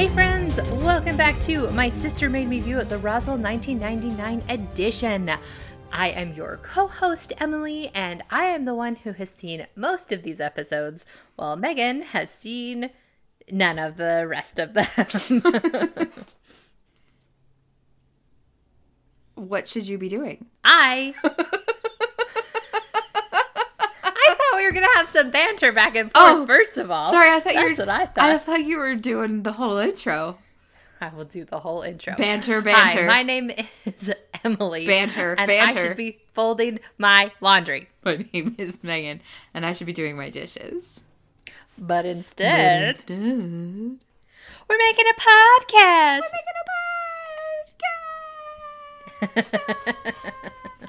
Hey friends, welcome back to My Sister Made Me View at the Roswell 1999 edition. I am your co host, Emily, and I am the one who has seen most of these episodes, while Megan has seen none of the rest of them. What should you be doing? I. I thought we were to have some banter back and forth, Oh, first of all. Sorry, I thought you were. what I thought. I thought you were doing the whole intro. I will do the whole intro. Banter, banter. Hi, my name is Emily. Banter, and I banter. should be folding my laundry. My name is Megan, and I should be doing my dishes. But instead, Instead, we're making a podcast. oh,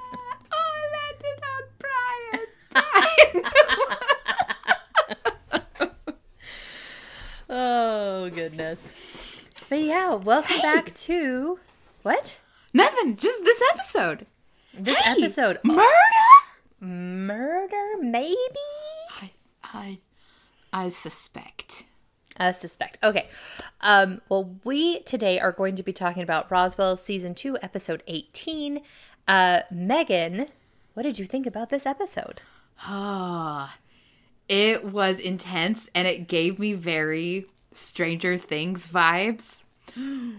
oh goodness. But yeah, welcome Hey. back to what? Nothing. Just this episode. This Hey, episode. Murder. Murder, maybe? I, I, I suspect. I suspect. Okay. Um, well, we today are going to be talking about Roswell season two, episode 18. Uh, Megan, what did you think about this episode? Ah, it was intense, and it gave me very Stranger Things vibes,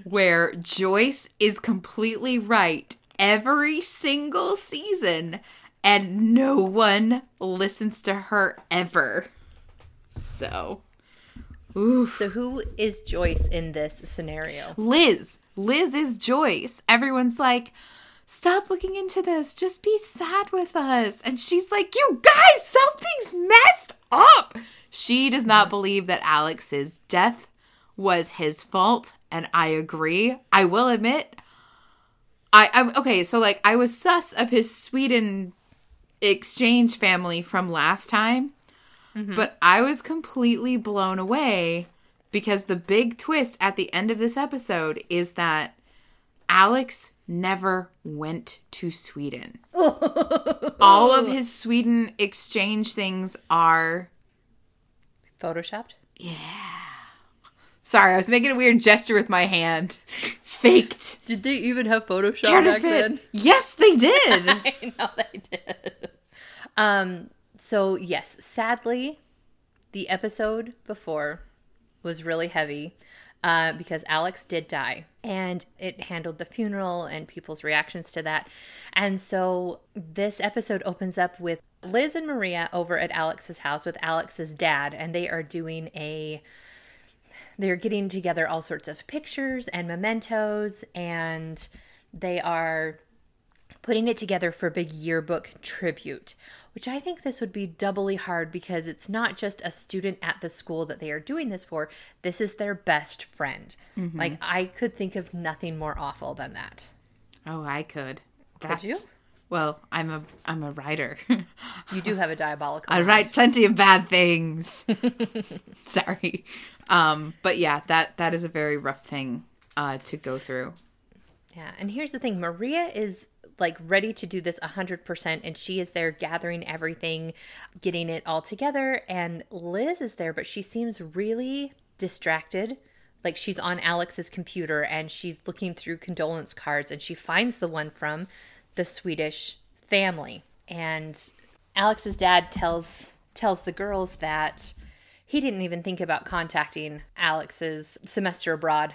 where Joyce is completely right every single season, and no one listens to her ever. So, oof. So, who is Joyce in this scenario? Liz. Liz is Joyce. Everyone's like, stop looking into this. Just be sad with us. And she's like, you guys, something's messed up. She does not believe that Alex's death was his fault. And I agree. I will admit, I, I'm okay. So, like, I was sus of his Sweden exchange family from last time, mm-hmm. but I was completely blown away because the big twist at the end of this episode is that Alex never went to Sweden. All of his Sweden exchange things are. Photoshopped? Yeah. Sorry, I was making a weird gesture with my hand. Faked. Did they even have Photoshop back then? Yes, they did. I know they did. Um, so yes, sadly, the episode before was really heavy uh, because Alex did die, and it handled the funeral and people's reactions to that. And so this episode opens up with Liz and Maria over at Alex's house with Alex's dad, and they are doing a they're getting together all sorts of pictures and mementos and they are putting it together for a big yearbook tribute which i think this would be doubly hard because it's not just a student at the school that they are doing this for this is their best friend like i could think of nothing more awful than that oh, I could. Could you? Well, I'm a I'm a writer. you do have a diabolical I mind. write plenty of bad things. Sorry. Um, but yeah, that that is a very rough thing uh to go through. Yeah, and here's the thing Maria is like ready to do this 100% and she is there gathering everything, getting it all together and Liz is there but she seems really distracted. Like she's on Alex's computer and she's looking through condolence cards and she finds the one from the Swedish family. And Alex's dad tells tells the girls that he didn't even think about contacting Alex's semester abroad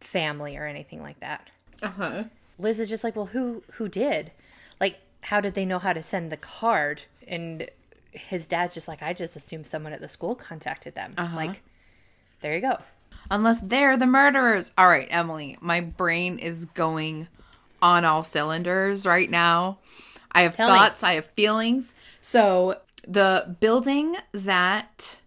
family or anything like that. Uh-huh. Liz is just like, well, who who did? Like, how did they know how to send the card? And his dad's just like, I just assumed someone at the school contacted them. Like, there you go. Unless they're the murderers. All right, Emily, my brain is going on all cylinders right now. I have Tell me. thoughts, I have feelings. So, the building that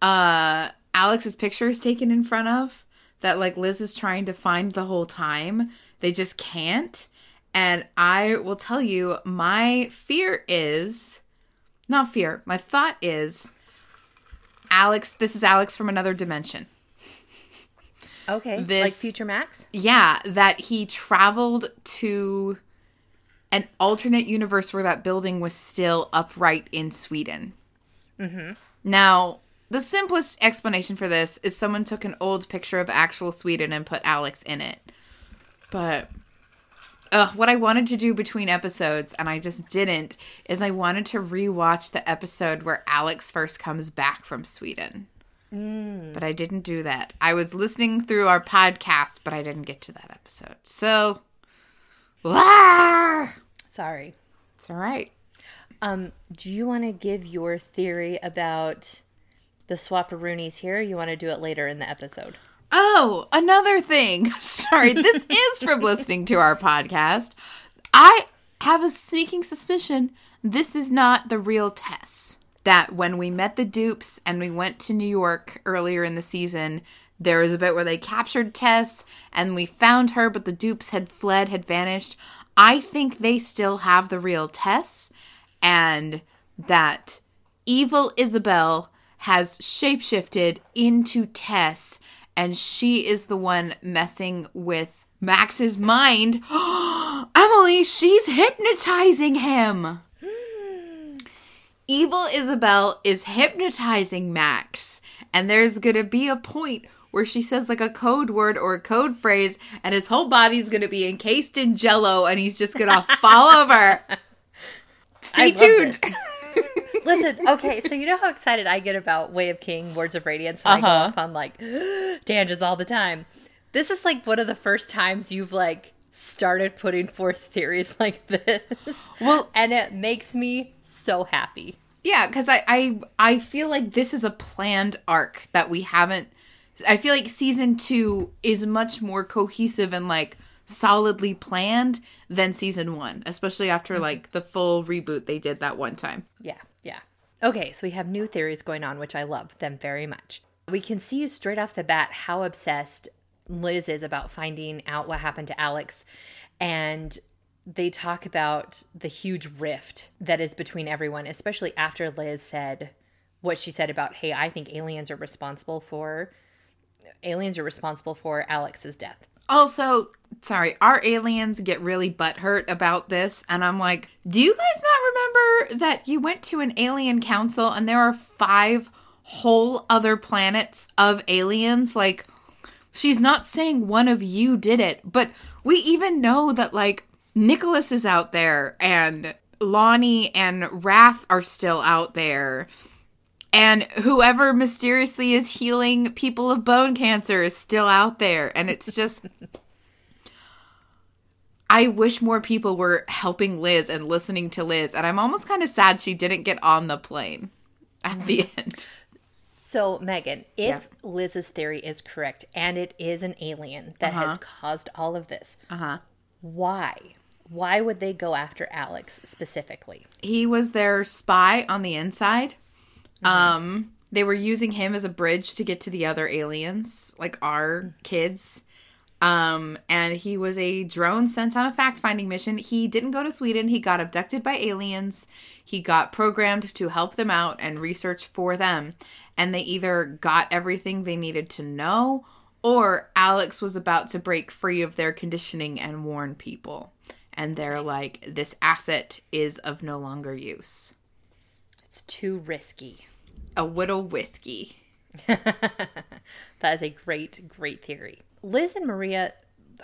uh Alex's picture is taken in front of that like Liz is trying to find the whole time, they just can't. And I will tell you, my fear is not fear, my thought is Alex, this is Alex from another dimension. Okay, This, like Future Max. Yeah, that he traveled to an alternate universe where that building was still upright in Sweden. Mm-hmm. Now, the simplest explanation for this is someone took an old picture of actual Sweden and put Alex in it. But uh, what I wanted to do between episodes, and I just didn't, is I wanted to rewatch the episode where Alex first comes back from Sweden. But I didn't do that. I was listening through our podcast, but I didn't get to that episode. So, ah, Sorry. it's all right. Um, do you want to give your theory about the swapperoonies here? Or you want to do it later in the episode? Oh, another thing. Sorry, this is from listening to our podcast. I have a sneaking suspicion this is not the real Tess. That when we met the dupes and we went to New York earlier in the season, there was a bit where they captured Tess and we found her, but the dupes had fled, had vanished. I think they still have the real Tess and that evil Isabel has shapeshifted into Tess and she is the one messing with Max's mind. Emily, she's hypnotizing him. Evil Isabel is hypnotizing Max, and there's gonna be a point where she says like a code word or a code phrase, and his whole body's gonna be encased in jello, and he's just gonna fall over. Stay tuned. Listen, okay, so you know how excited I get about Way of King, Words of Radiance, and Uh-huh. go off on like tangents all the time. This is like one of the first times you've like started putting forth theories like this. Well- and it makes me so happy. Yeah, because I, I I feel like this is a planned arc that we haven't. I feel like season two is much more cohesive and like solidly planned than season one, especially after mm-hmm. like the full reboot they did that one time. Yeah, yeah. Okay, so we have new theories going on, which I love them very much. We can see straight off the bat how obsessed Liz is about finding out what happened to Alex. And they talk about the huge rift that is between everyone, especially after Liz said what she said about, hey, I think aliens are responsible for aliens are responsible for Alex's death. Also, sorry, our aliens get really butthurt about this, and I'm like, do you guys not remember that you went to an alien council and there are five whole other planets of aliens? Like, she's not saying one of you did it, but we even know that, like, Nicholas is out there and Lonnie and Rath are still out there. And whoever mysteriously is healing people of bone cancer is still out there. And it's just. I wish more people were helping Liz and listening to Liz. And I'm almost kind of sad she didn't get on the plane at the end. So, Megan, if Liz's theory is correct and it is an alien that has caused all of this, Uh huh. why? Why would they go after Alex specifically? He was their spy on the inside. Um, they were using him as a bridge to get to the other aliens, like our kids. Um, and he was a drone sent on a fact finding mission. He didn't go to Sweden. He got abducted by aliens. He got programmed to help them out and research for them. And they either got everything they needed to know, or Alex was about to break free of their conditioning and warn people. And they're like, this asset is of no longer use. It's too risky. A widow whiskey. That is a great, great theory. Liz and Maria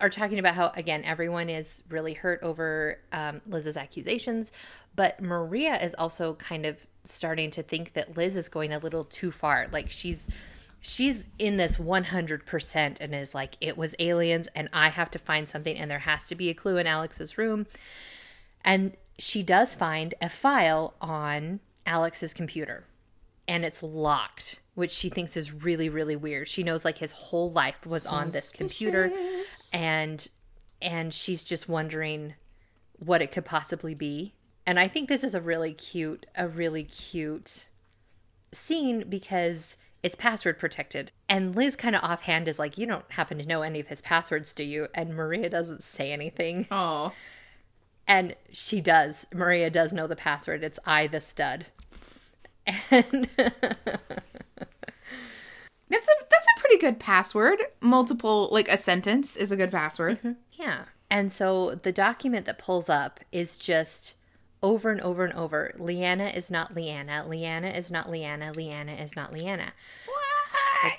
are talking about how, again, everyone is really hurt over um, Liz's accusations, but Maria is also kind of starting to think that Liz is going a little too far. Like she's she's in this 100% and is like it was aliens and I have to find something and there has to be a clue in Alex's room. And she does find a file on Alex's computer and it's locked, which she thinks is really really weird. She knows like his whole life was on this computer and and she's just wondering what it could possibly be. And I think this is a really cute a really cute scene because it's password protected. And Liz kind of offhand is like, "You don't happen to know any of his passwords, do you?" And Maria doesn't say anything. Oh. And she does. Maria does know the password. It's I the stud. And That's a that's a pretty good password. Multiple like a sentence is a good password. Mm-hmm. yeah. And so the document that pulls up is just over and over and over. Leanna is not Leanna. Leanna is not Leanna. Leanna is not Leanna. What?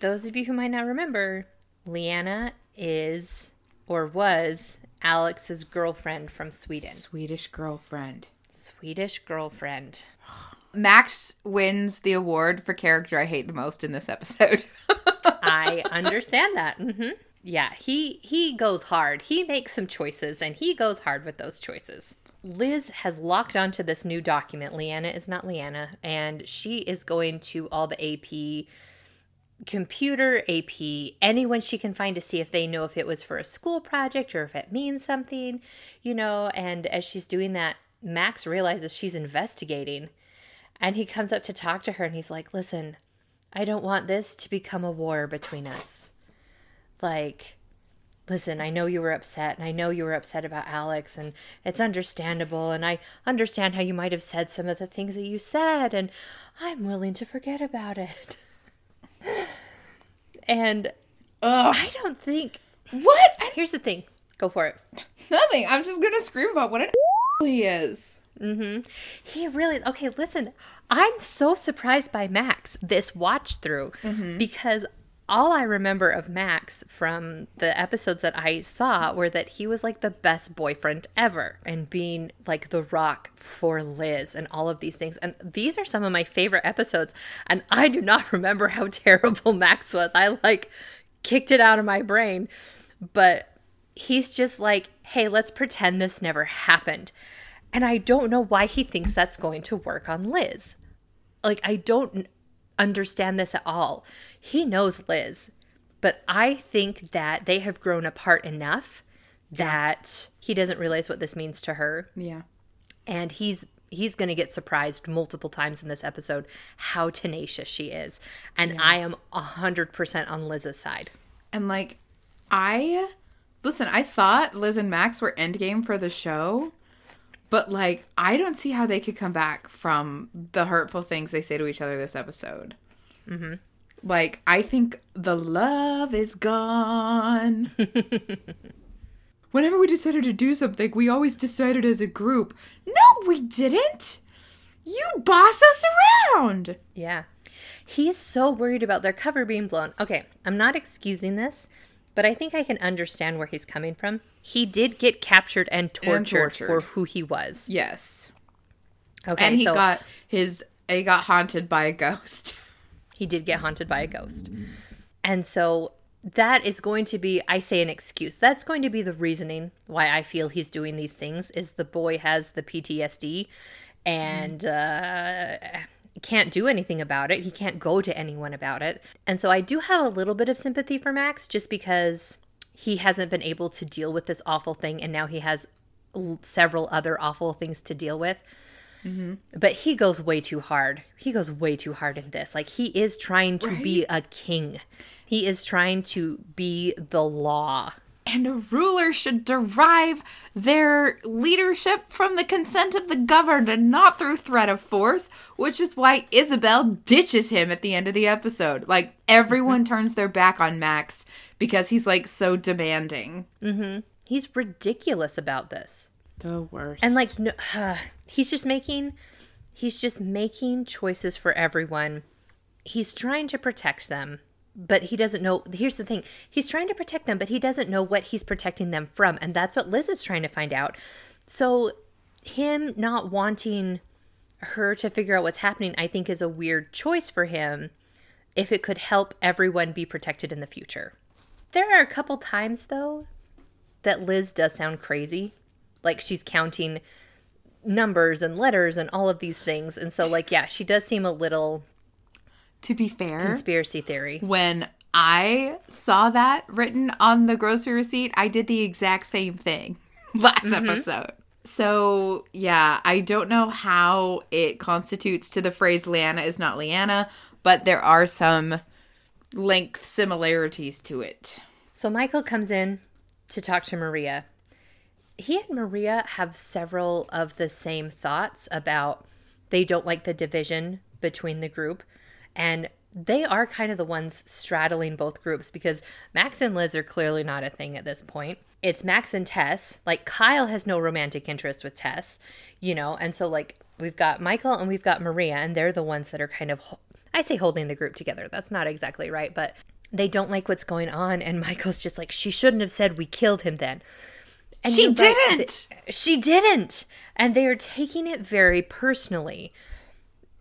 Those of you who might not remember, Leanna is or was Alex's girlfriend from Sweden. Swedish girlfriend. Swedish girlfriend. Max wins the award for character I hate the most in this episode. I understand that. hmm Yeah, he he goes hard. He makes some choices, and he goes hard with those choices. Liz has locked onto this new document. Leanna is not Leanna, and she is going to all the AP computer, AP, anyone she can find to see if they know if it was for a school project or if it means something, you know. And as she's doing that, Max realizes she's investigating, and he comes up to talk to her, and he's like, "Listen, I don't want this to become a war between us. Like, listen, I know you were upset, and I know you were upset about Alex, and it's understandable, and I understand how you might have said some of the things that you said, and I'm willing to forget about it. and Ugh. I don't think. What? Here's the thing go for it. Nothing. I'm just gonna scream about what an he is. Mm-hmm. He really okay. Listen, I'm so surprised by Max this watch through because all I remember of Max from the episodes that I saw were that he was like the best boyfriend ever and being like the rock for Liz and all of these things. And these are some of my favorite episodes. And I do not remember how terrible Max was. I like kicked it out of my brain. But he's just like, hey, let's pretend this never happened. And I don't know why he thinks that's going to work on Liz. Like, I don't understand this at all. He knows Liz, but I think that they have grown apart enough that he doesn't realize what this means to her. Yeah. And he's he's going to get surprised multiple times in this episode how tenacious she is. And I am 100% on Liz's side. And like, I listen. I thought Liz and Max were endgame for the show, but like, I don't see how they could come back from the hurtful things they say to each other this episode. Mm-hmm. Like, I think the love is gone. Whenever we decided to do something, we always decided as a group. No, we didn't. You boss us around. Yeah. He's so worried about their cover being blown. Okay, I'm not excusing this, but I think I can understand where he's coming from. He did get captured and tortured, tortured. for who he was. Yes. Okay, and he so got his he got haunted by a ghost. he did get haunted by a ghost. And so that is going to be I say an excuse. That's going to be the reasoning why I feel he's doing these things is the boy has the PTSD and uh can't do anything about it. He can't go to anyone about it. And so I do have a little bit of sympathy for Max just because he hasn't been able to deal with this awful thing and now he has l- several other awful things to deal with. Mm-hmm. But he goes way too hard. He goes way too hard in this. Like he is trying to be a king. He is trying to be the law. And a ruler should derive their leadership from the consent of the governed and not through threat of force, which is why Isabel ditches him at the end of the episode. Like everyone mm-hmm. turns their back on Max because he's like so demanding. Mm-hmm. He's ridiculous about this. The worst. And like no, he's just making he's just making choices for everyone. He's trying to protect them, but he doesn't know. Here's the thing. He's trying to protect them, but he doesn't know what he's protecting them from, and that's what Liz is trying to find out. So him not wanting her to figure out what's happening, I think is a weird choice for him if it could help everyone be protected in the future. There are a couple times though that Liz does sound crazy. Like she's counting numbers and letters and all of these things. And so, like, yeah, she does seem a little to be fair, conspiracy theory. when I saw that written on the grocery receipt, I did the exact same thing last mm-hmm. episode. So, yeah, I don't know how it constitutes to the phrase Leanna is not Leanna, but there are some length similarities to it. So Michael comes in to talk to Maria. He and Maria have several of the same thoughts about they don't like the division between the group. And they are kind of the ones straddling both groups because Max and Liz are clearly not a thing at this point. It's Max and Tess. Like Kyle has no romantic interest with Tess, you know, and so like we've got Michael and we've got Maria, and they're the ones that are kind of, I say, holding the group together. That's not exactly right, but they don't like what's going on. And Michael's just like, she shouldn't have said we killed him then. And She didn't. th- she didn't. And they are taking it very personally.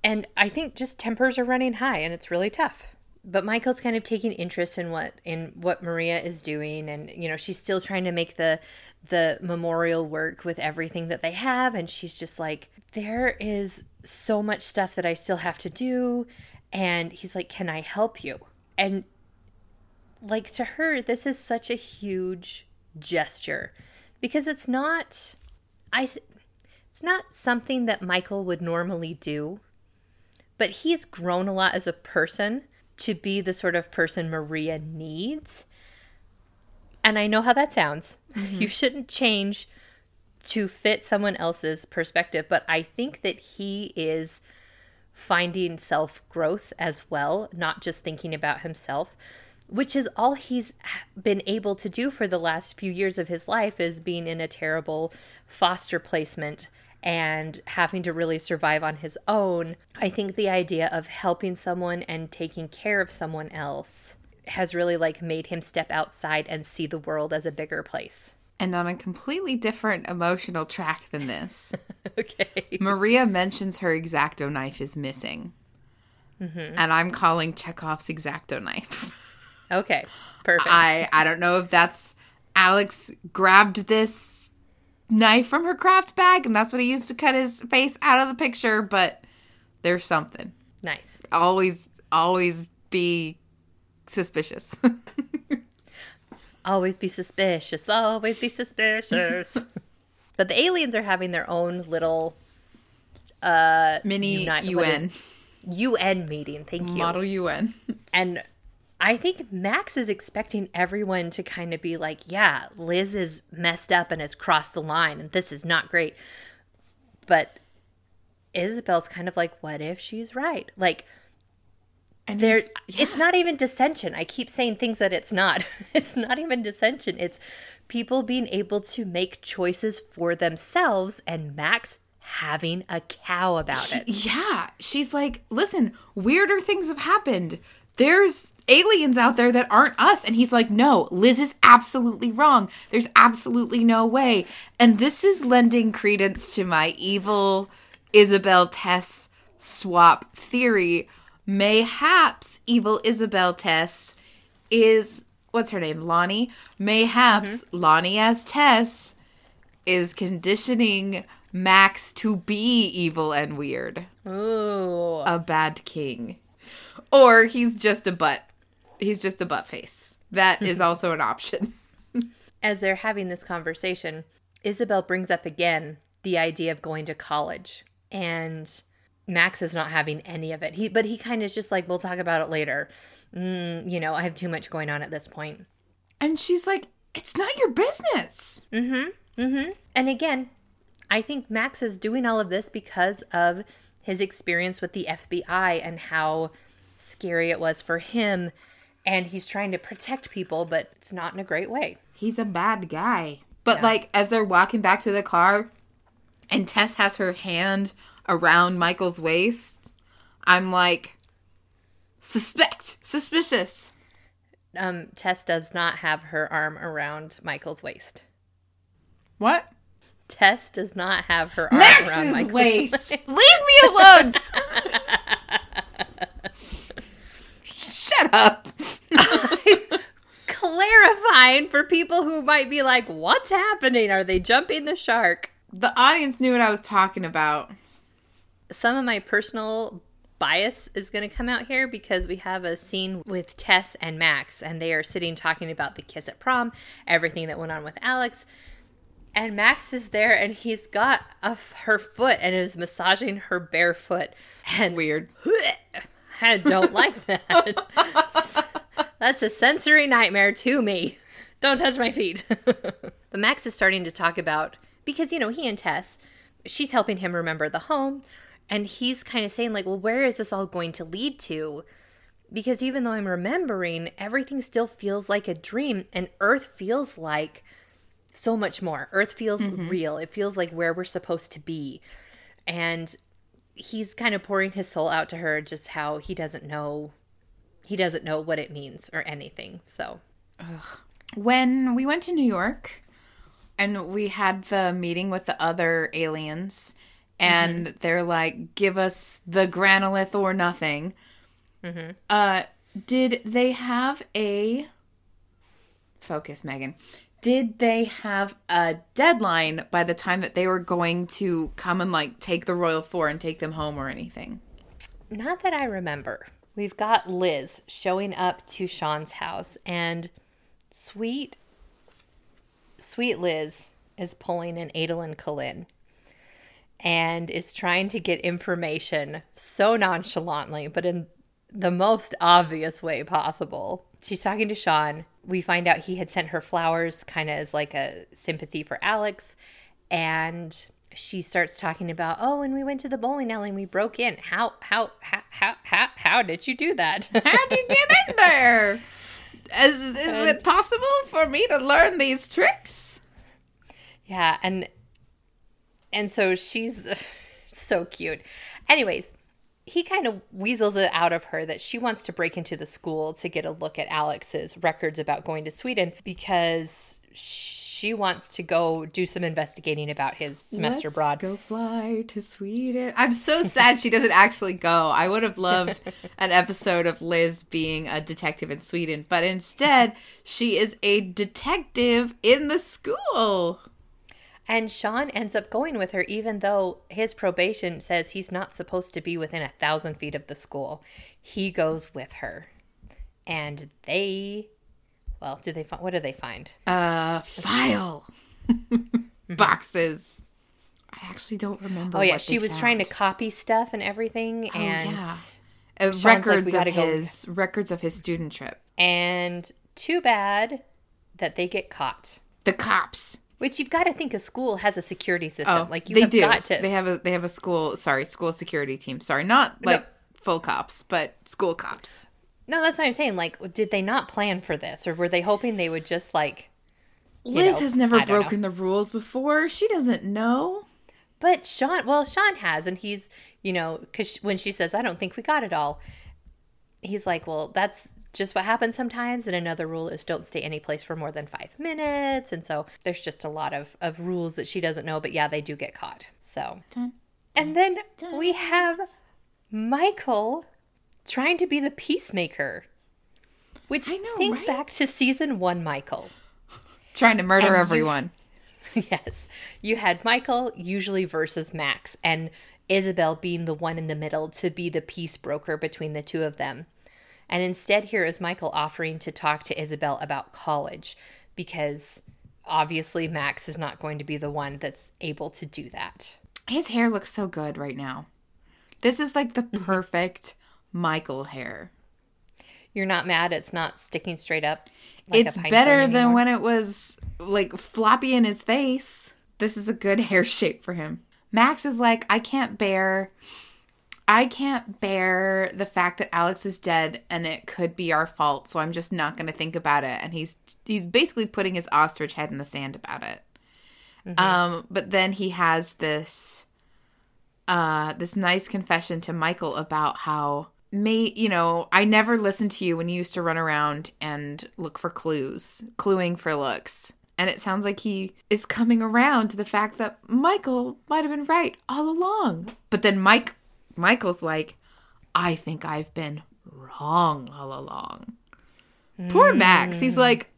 And I think just tempers are running high and it's really tough. But Michael's kind of taking interest in what in what Maria is doing and you know, she's still trying to make the the memorial work with everything that they have and she's just like there is so much stuff that I still have to do and he's like, "Can I help you?" And like to her this is such a huge gesture because it's not I it's not something that Michael would normally do but he's grown a lot as a person to be the sort of person Maria needs. And I know how that sounds. You mm-hmm. shouldn't change to fit someone else's perspective but I think that he is finding self growth as well, not just thinking about himself, which is all he's been able to do for the last few years of his life is being in a terrible foster placement and having to really survive on his own. I think the idea of helping someone and taking care of someone else has really like made him step outside and see the world as a bigger place. And on a completely different emotional track than this, okay. Maria mentions her exacto knife is missing. Mm-hmm. And I'm calling Chekhov's exacto knife. Okay. Perfect. I I don't know if that's Alex grabbed this knife from her craft bag and that's what he used to cut his face out of the picture, but there's something. nice. Always always be suspicious. Always be suspicious. Always be suspicious. but the aliens are having their own little uh Mini what UN. UN meeting. Thank you. Model UN. And I think Max is expecting everyone to kind of be like, yeah, Liz is messed up and has crossed the line and this is not great. But Isabel's kind of like, what if she's right? Like, And there he's- it's not even dissension i keep saying things that it's not it's not even dissension it's people being able to make choices for themselves and max having a cow about it Yeah, she's like, listen, weirder things have happened. There's aliens out there that aren't us. And he's like, no, Liz is absolutely wrong. There's absolutely no way. And this is lending credence to my evil Isabel Tess swap theory. Mayhaps evil Isabel Tess is, what's her name? Lonnie? Mayhaps mm-hmm. Lonnie as Tess is conditioning Max to be evil and weird, ooh a bad king. Or he's just a butt. He's just a butt face. That is also an option. as they're having this conversation isabel brings up again the idea of going to college and max is not having any of it he but he kind of is just like we'll talk about it later mm, you know i have too much going on at this point. And she's like, it's not your business. Mm-hmm. Mm-hmm. And again, I think Max is doing all of this because of his experience with the FBI and how scary it was for him. And he's trying to protect people, but it's not in a great way. He's a bad guy. But like as they're walking back to the car and Tess has her hand around Michael's waist, I'm like suspect, suspicious. Um, Tess does not have her arm around Michael's waist. What? Tess does not have her arm around Max's Michael's waist. Leave me alone. up. Clarifying for people who might be like, what's happening? Are they jumping the shark? The audience knew what I was talking about. some of my personal bias is going to come out here because we have a scene with Tess and Max, and they are sitting talking about the kiss at prom, everything that went on with Alex. And Max is there, and he's got a, her foot and is massaging her bare foot. And Weird. I don't like that. That's a sensory nightmare to me. Don't touch my feet. but Max is starting to talk about because you know he and Tess, she's helping him remember the home, and he's kind of saying like, well, where is this all going to lead to? because even though I'm remembering, everything still feels like a dream, and Earth feels like so much more. Earth feels mm-hmm. real. It feels like where we're supposed to be. And he's kind of pouring his soul out to her, just how he doesn't know. He doesn't know what it means or anything. So, when we went to New York and we had the meeting with the other aliens, and they're like, "Give us the granolith or nothing." Uh, did they have a focus, Megan? Did they have a deadline by the time that they were going to come and like take the Royal Four and take them home or anything? not that I remember. We've got Liz showing up to Sean's house, and sweet, sweet Liz is pulling an Adolin Kholin and is trying to get information so nonchalantly, but in the most obvious way possible. She's talking to Sean. We find out he had sent her flowers kind of as like a sympathy for Alex. And she starts talking about, oh, when we went to the bowling alley and we broke in. How, how, how, how, how, how did you do that? How'd you get in there? Is, is uh, it possible for me to learn these tricks? Yeah, and and so she's so cute. Anyways, he kind of weasels it out of her that she wants to break into the school to get a look at Alex's records about going to Sweden because she wants to go do some investigating about his semester Let's abroad. Go fly to Sweden. I'm so sad she doesn't actually go. I would have loved an episode of Liz being a detective in Sweden, but instead she is a detective in the school. And Sean ends up going with her, even though his probation says he's not supposed to be within a thousand feet of the school. He goes with her. And they, well, do they find, what do they find? Uh, file boxes. I actually don't remember. Oh, yeah, she was trying to copy stuff and everything. Oh, And, yeah. Uh, like, records "We of go." his records of his student trip. and too bad that they get caught. The cops. Which you've got to think a school has a security system. Oh, like you they have do. got to. They have a they have a school. Sorry, school security team. Sorry, not like full cops, but school cops. no, that's what I'm saying. Like, did they not plan for this, or were they hoping they would just like? Liz know, has never don't know. broken the rules before. She doesn't know. But Sean, well, Sean has, and he's, you know, because when she says, I don't think we got it all, he's like, well, that's just what happens sometimes. And another rule is don't stay any place for more than five minutes. And so there's just a lot of, of rules that she doesn't know, but yeah, they do get caught. So, and then we have Michael trying to be the peacemaker, which I know, think right? back to season one, Michael. Trying to murder And you- everyone. Yes. You had Michael usually versus Max and Isabel being the one in the middle to be the peace broker between the two of them. And instead, here is Michael offering to talk to Isabel about college because obviously Max is not going to be the one that's able to do that. His hair looks so good right now. This is like the Mm-hmm. perfect Michael hair. You're not mad it's not sticking straight up. like it's better than when it was like floppy in his face. This is a good hair shape for him. Max is like, I can't bear I can't bear the fact that Alex is dead and it could be our fault, so I'm just not going to think about it. And he's he's basically putting his ostrich head in the sand about it. Um, but then he has this uh this nice confession to Michael about how may you know I never listened to you when you used to run around and look for clues, cluing for looks. And it sounds like he is coming around to the fact that Michael might have been right all along. But then Mike Michael's like, I think I've been wrong all along. Poor Max. He's like,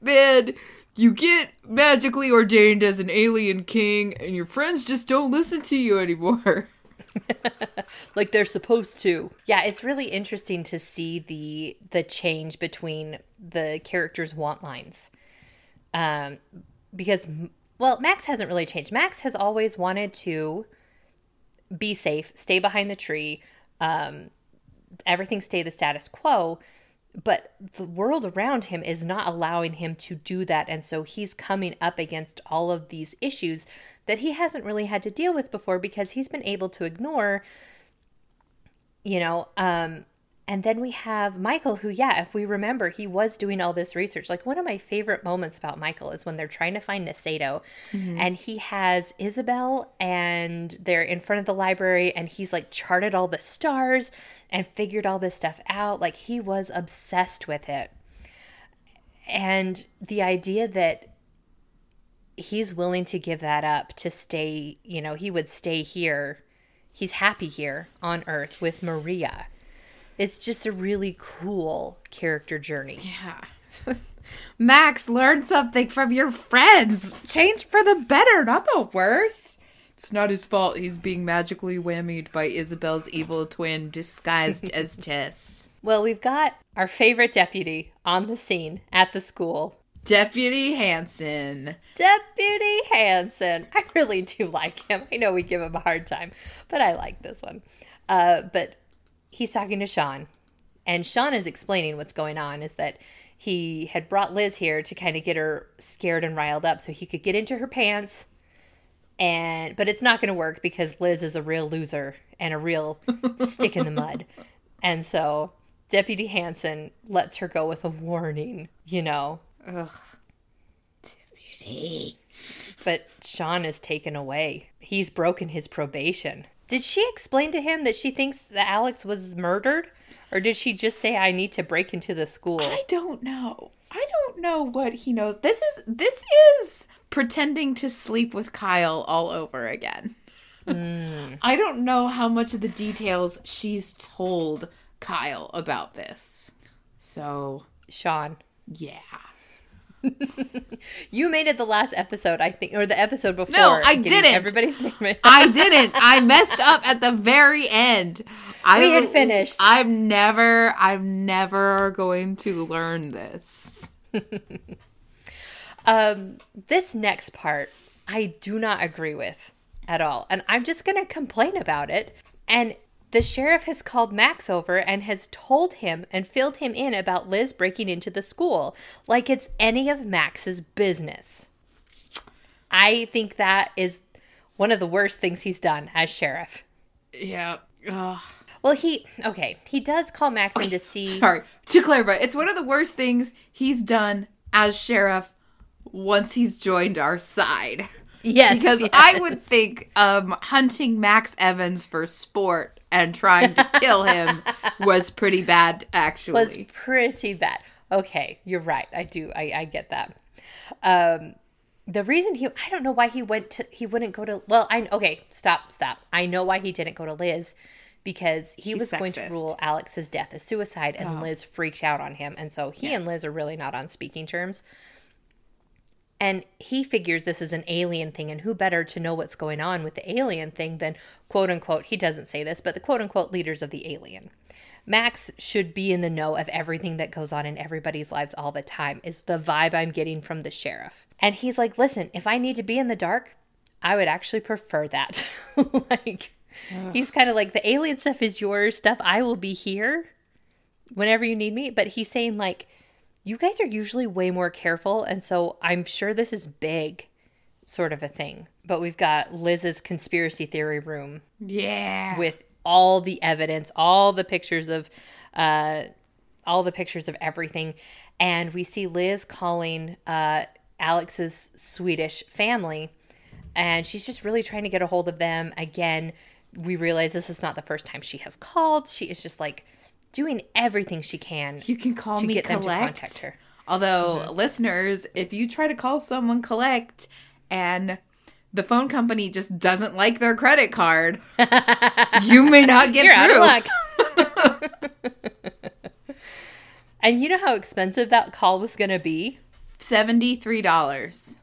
man, you get magically ordained as an alien king, and your friends just don't listen to you anymore. like they're supposed to. Yeah, it's really interesting to see the the change between the characters' want lines. Um because well, Max hasn't really changed. Max has always wanted to be safe, stay behind the tree, um everything stay the status quo, but the world around him is not allowing him to do that. And so he's coming up against all of these issues that he hasn't really had to deal with before because he's been able to ignore you know um And then we have Michael, who, yeah, if we remember, he was doing all this research. Like, one of my favorite moments about Michael is when they're trying to find Nasedo, mm-hmm. and he has Isabel, and they're in front of the library, and he's like charted all the stars and figured all this stuff out. Like, he was obsessed with it. And the idea that he's willing to give that up to stay, you know, he would stay here. He's happy here on Earth with Maria. It's just a really cool character journey. Yeah. Max, learn something from your friends. Change for the better, not the worse. It's not his fault he's being magically whammied by Isabel's evil twin disguised as Jess. Well, we've got our favorite deputy on the scene at the school. Deputy Hanson. Deputy Hanson. I really do like him. I know we give him a hard time, but I like this one. Uh, but he's talking to Sean, and Sean is explaining what's going on is that he had brought Liz here to kind of get her scared and riled up so he could get into her pants. And but it's not going to work because Liz is a real loser and a real stick in the mud. And so Deputy Hanson lets her go with a warning, you know. Ugh. Deputy. But Sean is taken away. He's broken his probation. Did she explain to him that she thinks that Alex was murdered? Or did she just say I need to break into the school? I don't know. I don't know what he knows. This is this is pretending to sleep with Kyle all over again. Hmm. I don't know how much of the details she's told Kyle about this. So, Sean. yeah. You made it the last episode, I think, or the episode before. No, I didn't. Everybody's name. I didn't. I messed up at the very end. I We had finished. I'm never I'm never going to learn this. Um, this next part, I do not agree with at all. And I'm just going to complain about it. And the sheriff has called Max over and has told him and filled him in about Liz breaking into the school like it's any of Max's business. I think that is one of the worst things he's done as sheriff. Yeah. Ugh. Well, he, okay, he does call Max in to see. Sorry. To clarify, it's one of the worst things he's done as sheriff once he's joined our side. Yes. Because yes. I would think um, hunting Max Evans for sport and trying to kill him was pretty bad, actually. was pretty bad. Okay, you're right. I do. I, I get that. Um, the reason he, I don't know why he went to, he wouldn't go to, well, I, okay, stop, stop. I know why he didn't go to Liz because he He's was going to. Oh. rule Alex's death as suicide and Liz freaked out on him. And so he Yeah. and Liz are really not on speaking terms. And he figures this is an alien thing, and who better to know what's going on with the alien thing than quote unquote, he doesn't say this, but the quote unquote leaders of the alien. Max should be in the know of everything that goes on in everybody's lives all the time, is the vibe I'm getting from the sheriff. And he's like, listen, if I need to be in the dark, I would actually prefer that. like, he's kind of like, the alien stuff is your stuff. I will be here whenever you need me. But he's saying, like, you guys are usually way more careful. And so I'm sure this is big, sort of a thing. But we've got Liz's conspiracy theory room yeah. with all the evidence, all the pictures of, uh, all the pictures of everything, and we see Liz calling uh, Alex's Swedish family, and she's just really trying to get a hold of them. Again, we realize this is not the first time she has called. She is just like doing everything she can you can call to me get them to contact her. Although, mm-hmm. listeners, if you try to call someone collect and the phone company just doesn't like their credit card, you may not get You're through. and you know how expensive that call was going to be? Seventy-three dollars.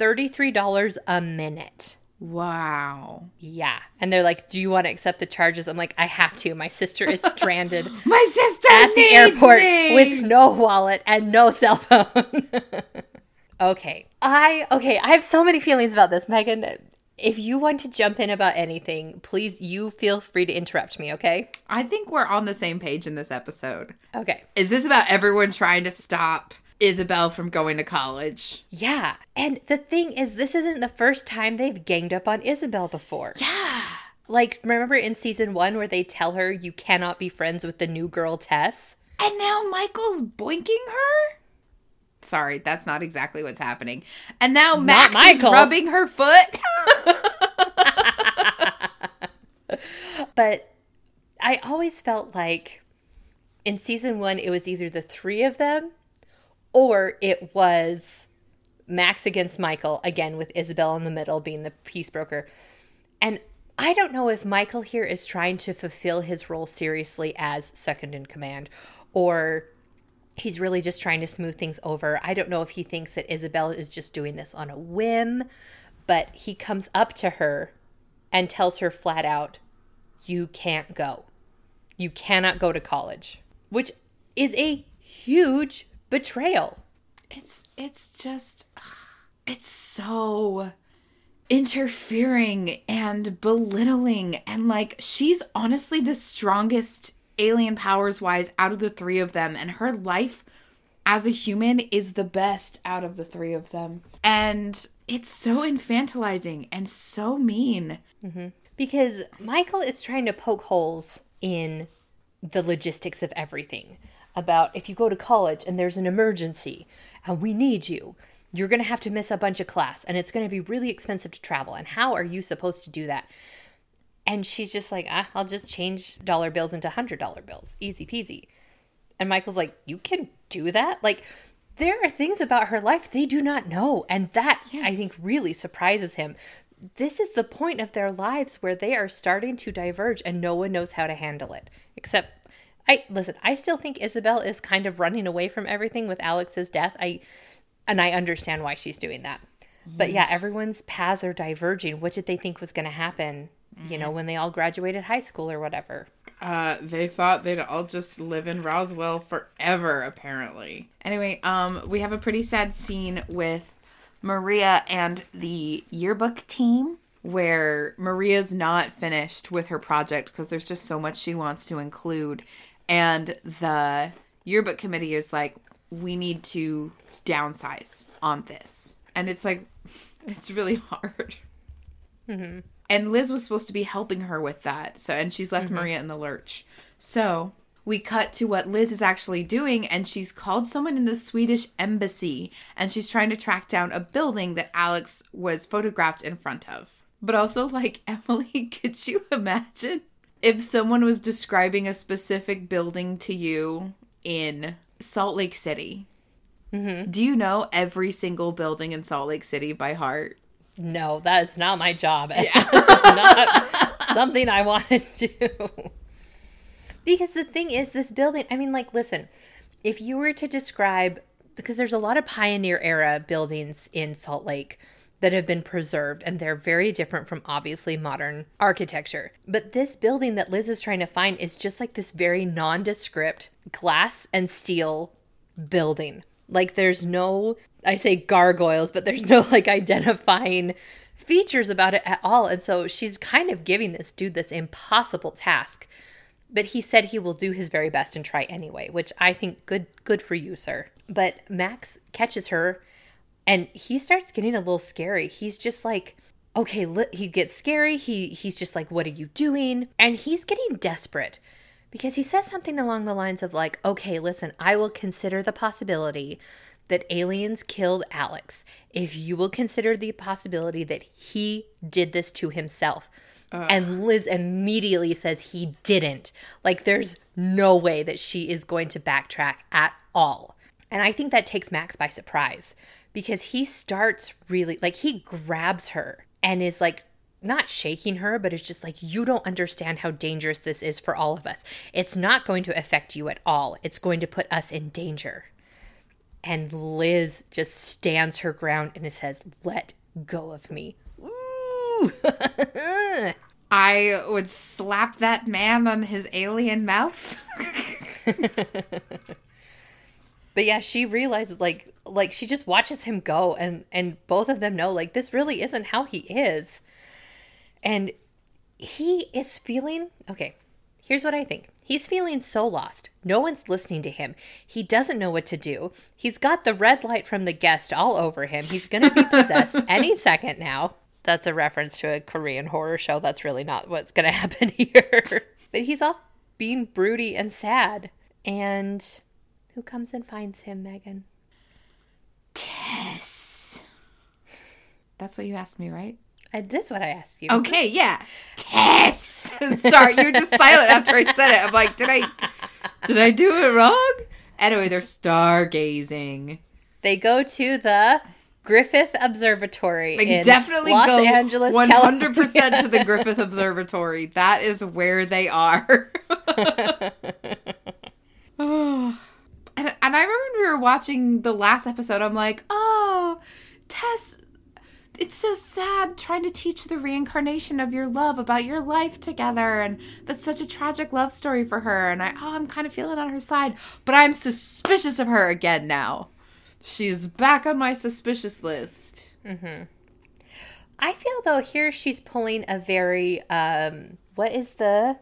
$33 a minute. Wow. Yeah. And they're like, Do you want to accept the charges? I'm like, I have to. My sister is stranded My sister at the airport me. with no wallet and no cell phone. okay. I okay, I have so many feelings about this, Megan. If you want to jump in about anything, please you feel free to interrupt me, okay? I think we're on the same page in this episode. Okay. Is this about everyone trying to stop Isabel from going to college? Yeah. And the thing is this isn't the first time they've ganged up on Isabel before. Yeah. Like, remember in season one where they tell her you cannot be friends with the new girl Tess? And now Michael's boinking her? Sorry, that's not exactly what's happening. And now Max is rubbing her foot. But I always felt like in season one, it was either the three of them or it was Max against Michael, again, with Isabel in the middle being the peace broker. And I don't know if Michael here is trying to fulfill his role seriously as second in command or he's really just trying to smooth things over. I don't know if he thinks that Isabel is just doing this on a whim, but he comes up to her and tells her flat out, You can't go. You cannot go to college, which is a huge betrayal. It's it's just it's so interfering and belittling and like she's honestly the strongest alien powers wise out of the three of them and her life as a human is the best out of the three of them and it's so infantilizing and so mean mm-hmm. Because Michael is trying to poke holes in the logistics of everything. About if you go to college and there's an emergency and we need you, you're going to have to miss a bunch of class and it's going to be really expensive to travel. And how are you supposed to do that? And she's just like, ah, I'll just change dollar bills into hundred dollar bills. Easy peasy. And Michael's like, You can do that? Like, there are things about her life they do not know. And that, I think, really surprises him. This is the point of their lives where they are starting to diverge and no one knows how to handle it. Except, I listen, I still think Isabel is kind of running away from everything with Alex's death. I, and I understand why she's doing that. But yeah, everyone's paths are diverging. What did they think was going to happen, you know, when they all graduated high school or whatever? Uh, they thought they'd all just live in Roswell forever, apparently. Anyway, um, we have a pretty sad scene with Maria and the yearbook team where Maria's not finished with her project because there's just so much she wants to include. And the yearbook committee is like, we need to downsize on this. And it's like, it's really hard. Mm-hmm. And Liz was supposed to be helping her with that. So and she's left mm-hmm. Maria in the lurch. So we cut to what Liz is actually doing, and she's called someone in the Swedish embassy, and she's trying to track down a building that Alex was photographed in front of. But also, like, Emily, could you imagine if someone was describing a specific building to you in Salt Lake City? Mm-hmm. Do you know every single building in Salt Lake City by heart? No, that is not my job. Yeah. It's not something I want to do. Because the thing is, this building, I mean, like, listen, if you were to describe, because there's a lot of pioneer era buildings in Salt Lake that have been preserved, and they're very different from obviously modern architecture. But this building that Liz is trying to find is just like this very nondescript glass and steel building. Like there's no, I say gargoyles, but there's no like identifying features about it at all. And so she's kind of giving this dude this impossible task. But he said he will do his very best and try anyway, which I think good good for you, sir. But Max catches her and he starts getting a little scary. He's just like, okay, li- he gets scary. He he's just like, what are you doing? And he's getting desperate because he says something along the lines of like, okay, listen, I will consider the possibility that aliens killed Alex if you will consider the possibility that he did this to himself. And Liz immediately says he didn't. Like, there's no way that she is going to backtrack at all. And I think that takes Max by surprise because he starts really, like, he grabs her and is like, not shaking her, but is just like, you don't understand how dangerous this is for all of us. It's not going to affect you at all, it's going to put us in danger. And Liz just stands her ground and says, let go of me. Ooh. I would slap that man on his alien mouth. But yeah, she realizes like like she just watches him go and and both of them know like this really isn't how he is. And he is feeling okay. Here's what I think. He's feeling so lost. No one's listening to him. He doesn't know what to do. He's got the red light from the guest all over him. He's going to be possessed any second now. that's a reference to a Korean horror show. That's really not what's going to happen here. but he's off being broody and sad. And who comes and finds him, Megan? Tess. That's what you asked me, right? I, this is what I asked you. Okay, yeah. Tess. Sorry, you were just silent after I said it. I'm like, did I did I do it wrong? Anyway, they're stargazing. They go to the Griffith Observatory. They in definitely Los go Angeles, 100% California. to the Griffith Observatory. That is where they are. Oh. and, and I remember when we were watching the last episode, I'm like, oh, Tess, it's so sad trying to teach the reincarnation of your love about your life together. And that's such a tragic love story for her. And I, oh, I'm kind of feeling on her side. But I'm suspicious of her again now. She's back on my suspicious list. I feel though here she's pulling a very um what is the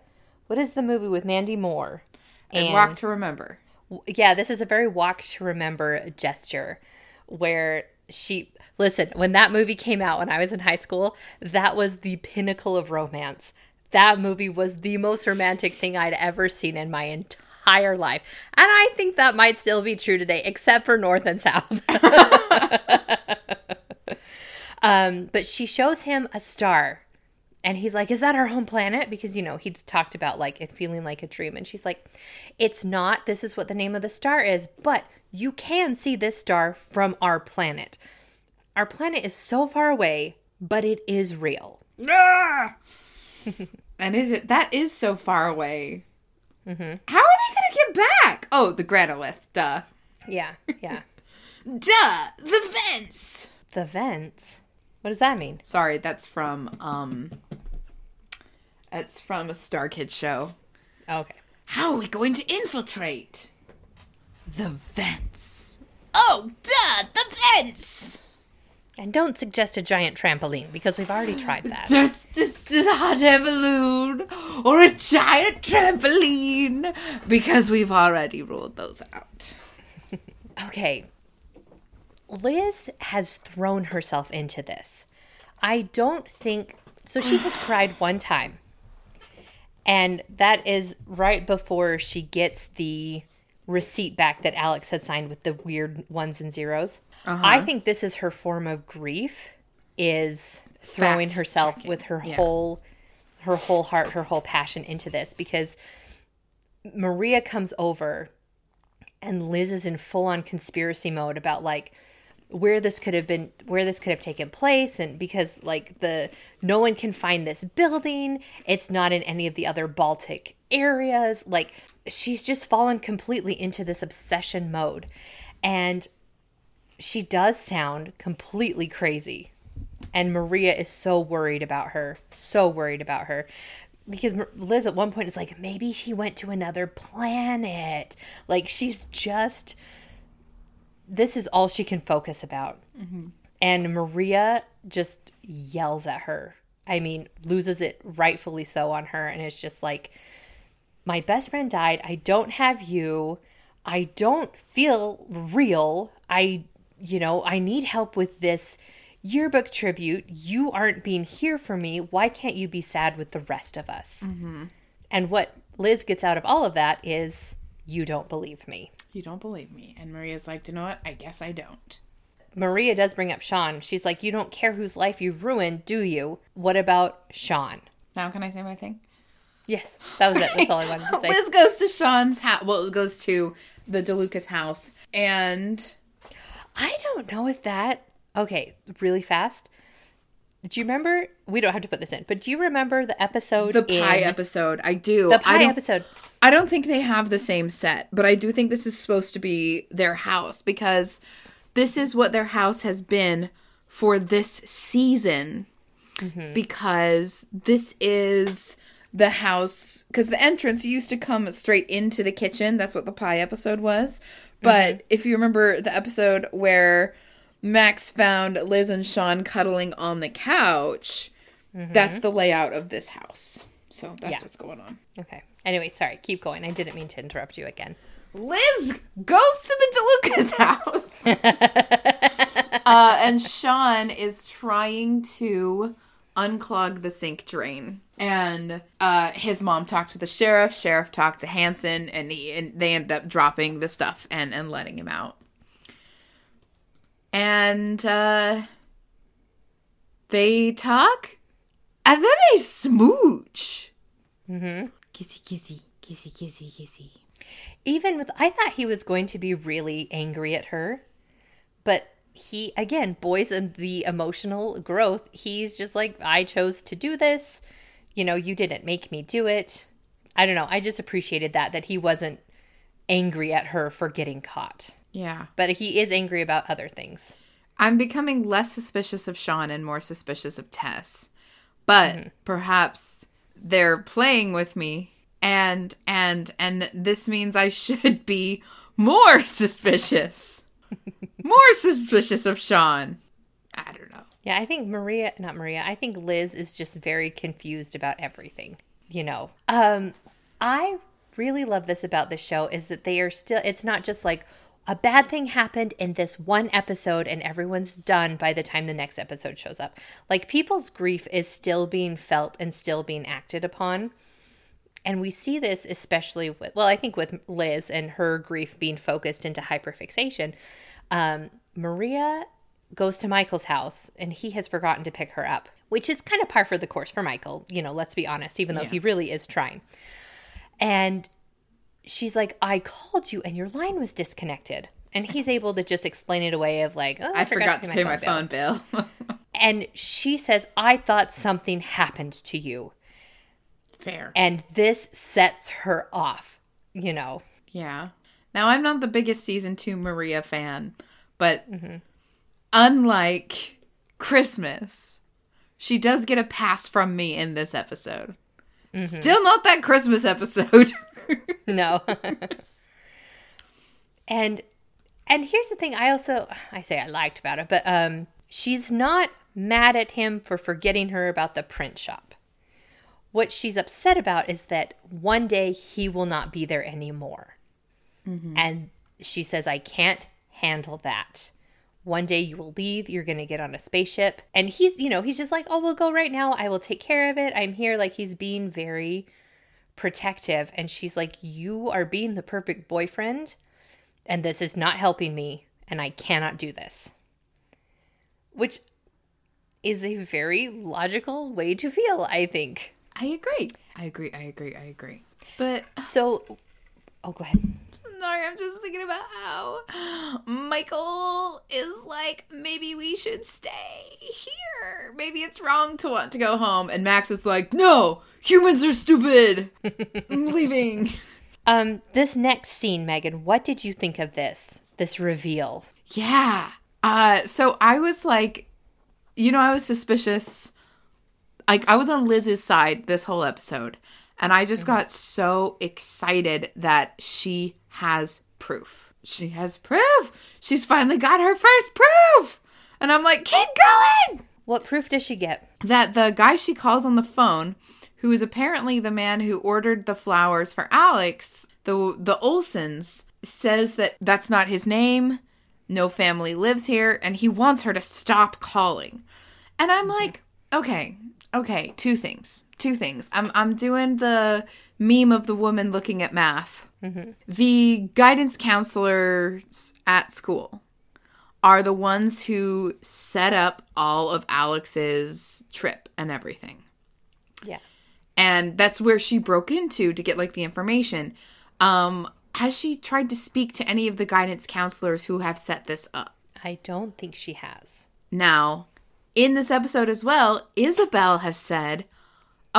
what is the movie with Mandy Moore? And, Walk to Remember. Yeah, this is a very walk to remember gesture where she listen, when that movie came out when I was in high school, that was the pinnacle of romance. That movie was the most romantic thing I'd ever seen in my entire life. And I think that might still be true today, except for North and South. um, but she shows him a star and he's like, Is that our home planet? Because, you know, he's talked about like it feeling like a dream. And she's like, It's not. This is what the name of the star is, but you can see this star from our planet. Our planet is so far away, but it is real. Ah! And it that is so far away. How are they going to get back? Oh, the granolith. Duh. Yeah, yeah. Duh. The vents. the vents. What does that mean? Sorry, that's from um. It's from a Star Kids show. Okay. How are we going to infiltrate? The vents. Oh, duh, the vents. And don't suggest a giant trampoline because we've already tried that. That's this is a hot air balloon or a giant trampoline because we've already ruled those out. Okay. Liz has thrown herself into this. I don't think so. She has cried one time, and that is right before she gets the receipt back that Alex had signed with the weird ones and 0s uh-huh. I think this is her form of grief is throwing Fact herself checking. with her Yeah. whole her whole heart, her whole passion into this because Maria comes over and Liz is in full on conspiracy mode about like where this could have been where this could have taken place and because like the no one can find this building it's not in any of the other baltic areas like she's just fallen completely into this obsession mode and she does sound completely crazy and Maria is so worried about her, so worried about her. Because Liz at one point is like, maybe she went to another planet. Like, she's just, this is all she can focus about. And Maria just yells at her. I mean, loses it rightfully so on her. And it's just like, my best friend died. I don't have you. I don't feel real. I, you know, I need help with this yearbook tribute. You aren't being here for me. Why can't you be sad with the rest of us? Mm-hmm. And what Liz gets out of all of that is, you don't believe me. You don't believe me. And Maria's like, Do you know what? I guess I don't. Maria does bring up Sean. She's like, You don't care whose life you've ruined, do you? What about Sean? Now, can I say my thing? Yes, that was it. That's all I wanted to say. Liz goes to Sean's house. Well, it goes to the DeLucas house. And I don't know if that. Okay, really fast. Do you remember? We don't have to put this in, but do you remember the episode? the pie in- episode, I do. The pie episode. I don't think they have the same set, but I do think this is supposed to be their house because this is what their house has been for this season. Mm-hmm. Because this is the house, because the entrance used to come straight into the kitchen. That's what the pie episode was. But mm-hmm. if you remember the episode where Max found Liz and Sean cuddling on the couch, that's mm-hmm. the layout of this house. So that's Yeah. what's going on. Okay. Anyway, sorry. Keep going. I didn't mean to interrupt you again. Liz goes to the DeLuca's house. uh, and Sean is trying to unclog the sink drain. And uh, his mom talked to the sheriff. Sheriff talked to Hanson, and, he, and they end up dropping the stuff and, and letting him out. And uh, they talk, and then they smooch. Mm-hmm. Kissy, kissy, kissy, kissy, kissy. Even with, I thought he was going to be really angry at her, but he, again, boys and the emotional growth, he's just like, I chose to do this. You know, you didn't make me do it. I don't know. I just appreciated that, that he wasn't angry at her for getting caught. Yeah. But he is angry about other things. I'm becoming less suspicious of Sean and more suspicious of Tess. But mm-hmm. perhaps they're playing with me and and and this means I should be more suspicious. more suspicious of Sean. I don't know. Yeah, I think Maria, not Maria, I think Liz is just very confused about everything, you know. Um I really love this about the show is that they are still it's not just like a bad thing happened in this one episode and everyone's done by the time the next episode shows up. Like people's grief is still being felt and still being acted upon. And we see this especially with, well, I think with Liz and her grief being focused into hyperfixation. Um, Maria goes to Michael's house and he has forgotten to pick her up, which is kind of par for the course for Michael, you know, let's be honest, even though Yeah. he really is trying. And she's like, I called you and your line was disconnected. And he's able to just explain it away of like, oh, I forgot to pay my bill." phone bill. And she says, I thought something happened to you. Fair. And this sets her off, you know. Yeah. Now I'm not the biggest season 2 Maria fan, but mm-hmm. unlike Christmas, she does get a pass from me in this episode. Mm-hmm. Still not that Christmas episode. No. and and here's the thing I also I say I liked about it, but um she's not mad at him for forgetting her about the print shop. What she's upset about is that one day he will not be there anymore. And she says I can't handle that. One day you will leave, you're going to get on a spaceship. And he's, you know, he's just like, "Oh, we'll go right now. I will take care of it. I'm here." Like he's being very protective and she's like you are being the perfect boyfriend and this is not helping me and I cannot do this. Which is a very logical way to feel, I think. I agree. I agree. I agree. I agree. But So Oh, go ahead. Sorry, I'm just thinking about how Michael is like, maybe we should stay here. Maybe it's wrong to want to go home. And Max is like, no, humans are stupid. I'm leaving. Um this next scene, Megan, what did you think of this? This reveal. Yeah. Uh so I was like you know I was suspicious like I was on Liz's side this whole episode and I just got so excited that she has proof. She has proof. She's finally got her first proof. And I'm like, "Keep going." What proof does she get? That the guy she calls on the phone who is apparently the man who ordered the flowers for Alex, the the Olsons, says that that's not his name. No family lives here, and he wants her to stop calling. And I'm like, okay, okay, two things, two things. I'm I'm doing the meme of the woman looking at math. The guidance counselors at school are the ones who set up all of Alex's trip and everything. Yeah. And that's where she broke into to get like the information. Um has she tried to speak to any of the guidance counselors who have set this up? I don't think she has. Now, in this episode as well, Isabel has said,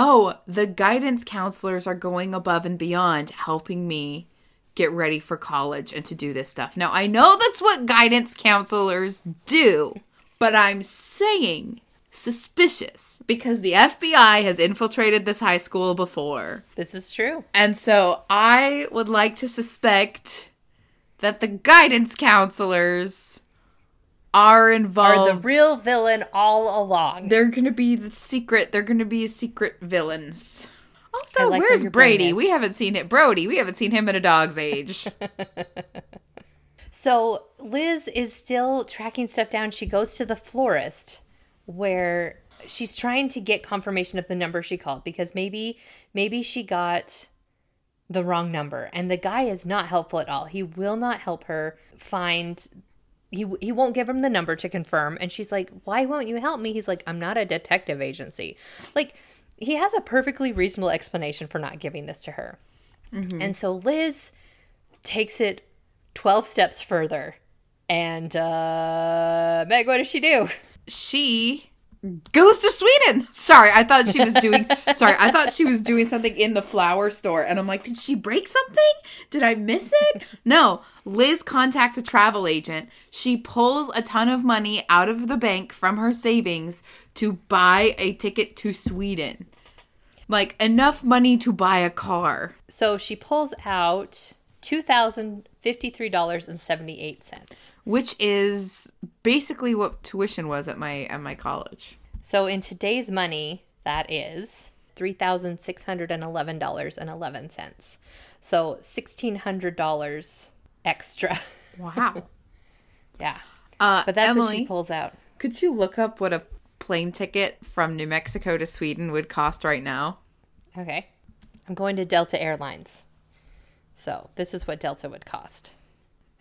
"Oh, the guidance counselors are going above and beyond helping me get ready for college and to do this stuff." Now, I know that's what guidance counselors do, but I'm saying suspicious because the FBI has infiltrated this high school before. This is true. And so I would like to suspect that the guidance counselors are involved. Are the real villain all along. They're gonna be the secret. They're gonna be secret villains. Also, like where's brain Brady? We haven't seen it. Brody, we haven't seen him at a dog's age. So Liz is still tracking stuff down. She goes to the florist where she's trying to get confirmation of the number she called because maybe maybe she got the wrong number and the guy is not helpful at all. He will not help her find he he won't give him the number to confirm and she's like, "Why won't you help me?" He's like, "I'm not a detective agency." Like he has a perfectly reasonable explanation for not giving this to her. And so Liz takes it 12 steps further. And uh Meg, what does she do? she goes to Sweden. Sorry, I thought she was doing sorry, I thought she was doing something in the flower store and I'm like, did she break something? Did I miss it? No. Liz contacts a travel agent. She pulls a ton of money out of the bank from her savings to buy a ticket to Sweden. Like enough money to buy a car. So she pulls out $2,053.78. which is basically what tuition was at my at my college. So in today's money, that is $3,611.11. So $1,600 extra. Wow. yeah. Uh, But that's what Emily, she pulls out. could you look up what a plane ticket from New Mexico to Sweden would cost right now? Okay. I'm going to Delta Airlines. So this is what Delta would cost.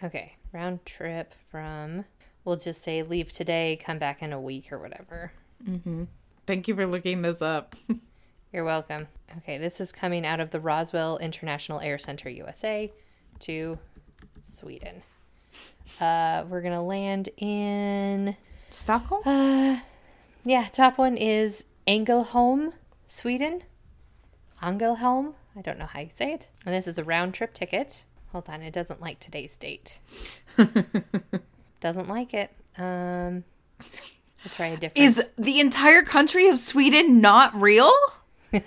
Okay. Round trip from, we'll just say leave today, come back in a week or whatever. Thank you for looking this up. You're welcome. Okay. This is coming out of the Roswell International Air Center, USA to Sweden. Uh, we're going to land in, Stockholm? uh, yeah, top one is Ängelholm, Sweden. Angelholm. I don't know how you say it. And this is a round trip ticket. Hold on, it doesn't like today's date. doesn't like it. Um, I'll try a different. Is the entire country of Sweden not real? is,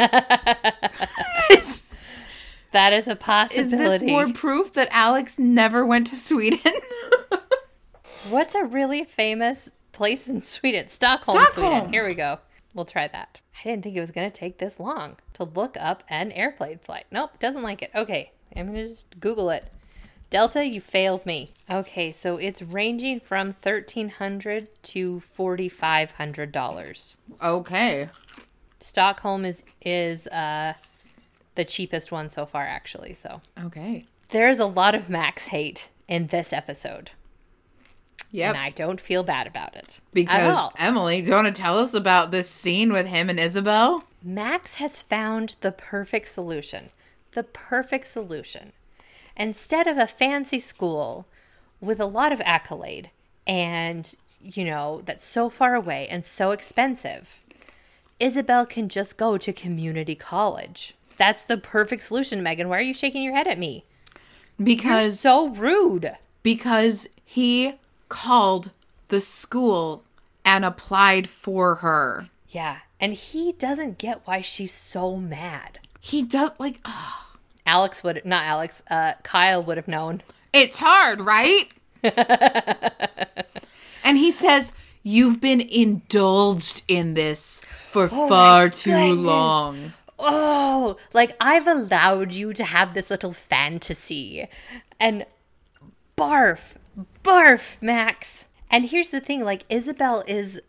that is a is possibility. this more proof that Alex never went to Sweden? What's a really famous place in Sweden? Stockholm, Stockholm. Sweden. Here we go. We'll try that. I didn't think it was going to take this long to look up an airplane flight. Nope, doesn't like it. Okay, I'm going to just Google it. Delta, you failed me. Okay, so it's ranging from 1,300 to $4,500. okay. Stockholm is is uh, the cheapest one so far, actually. So Okay. there's a lot of Max hate in this episode, Yep. and I don't feel bad about it Because. Emily, do you want to tell us about this scene with him and Isabel? Max has found the perfect solution. The perfect solution. Instead of a fancy school with a lot of accolade and, you know, that's so far away and so expensive, Isabel can just go to community college. That's the perfect solution, Megan. Why are you shaking your head at me? Because So rude. because he called the school and applied for her. Yeah. And he doesn't get why she's so mad. He does like ugh. Alex would, not Alex, uh, Kyle would have known. it's hard, right? and he says, "You've been indulged in this for far too goodness. long." oh, like I've allowed you to have this little fantasy. And barf, barf, Max. And here's the thing like, Isabel is,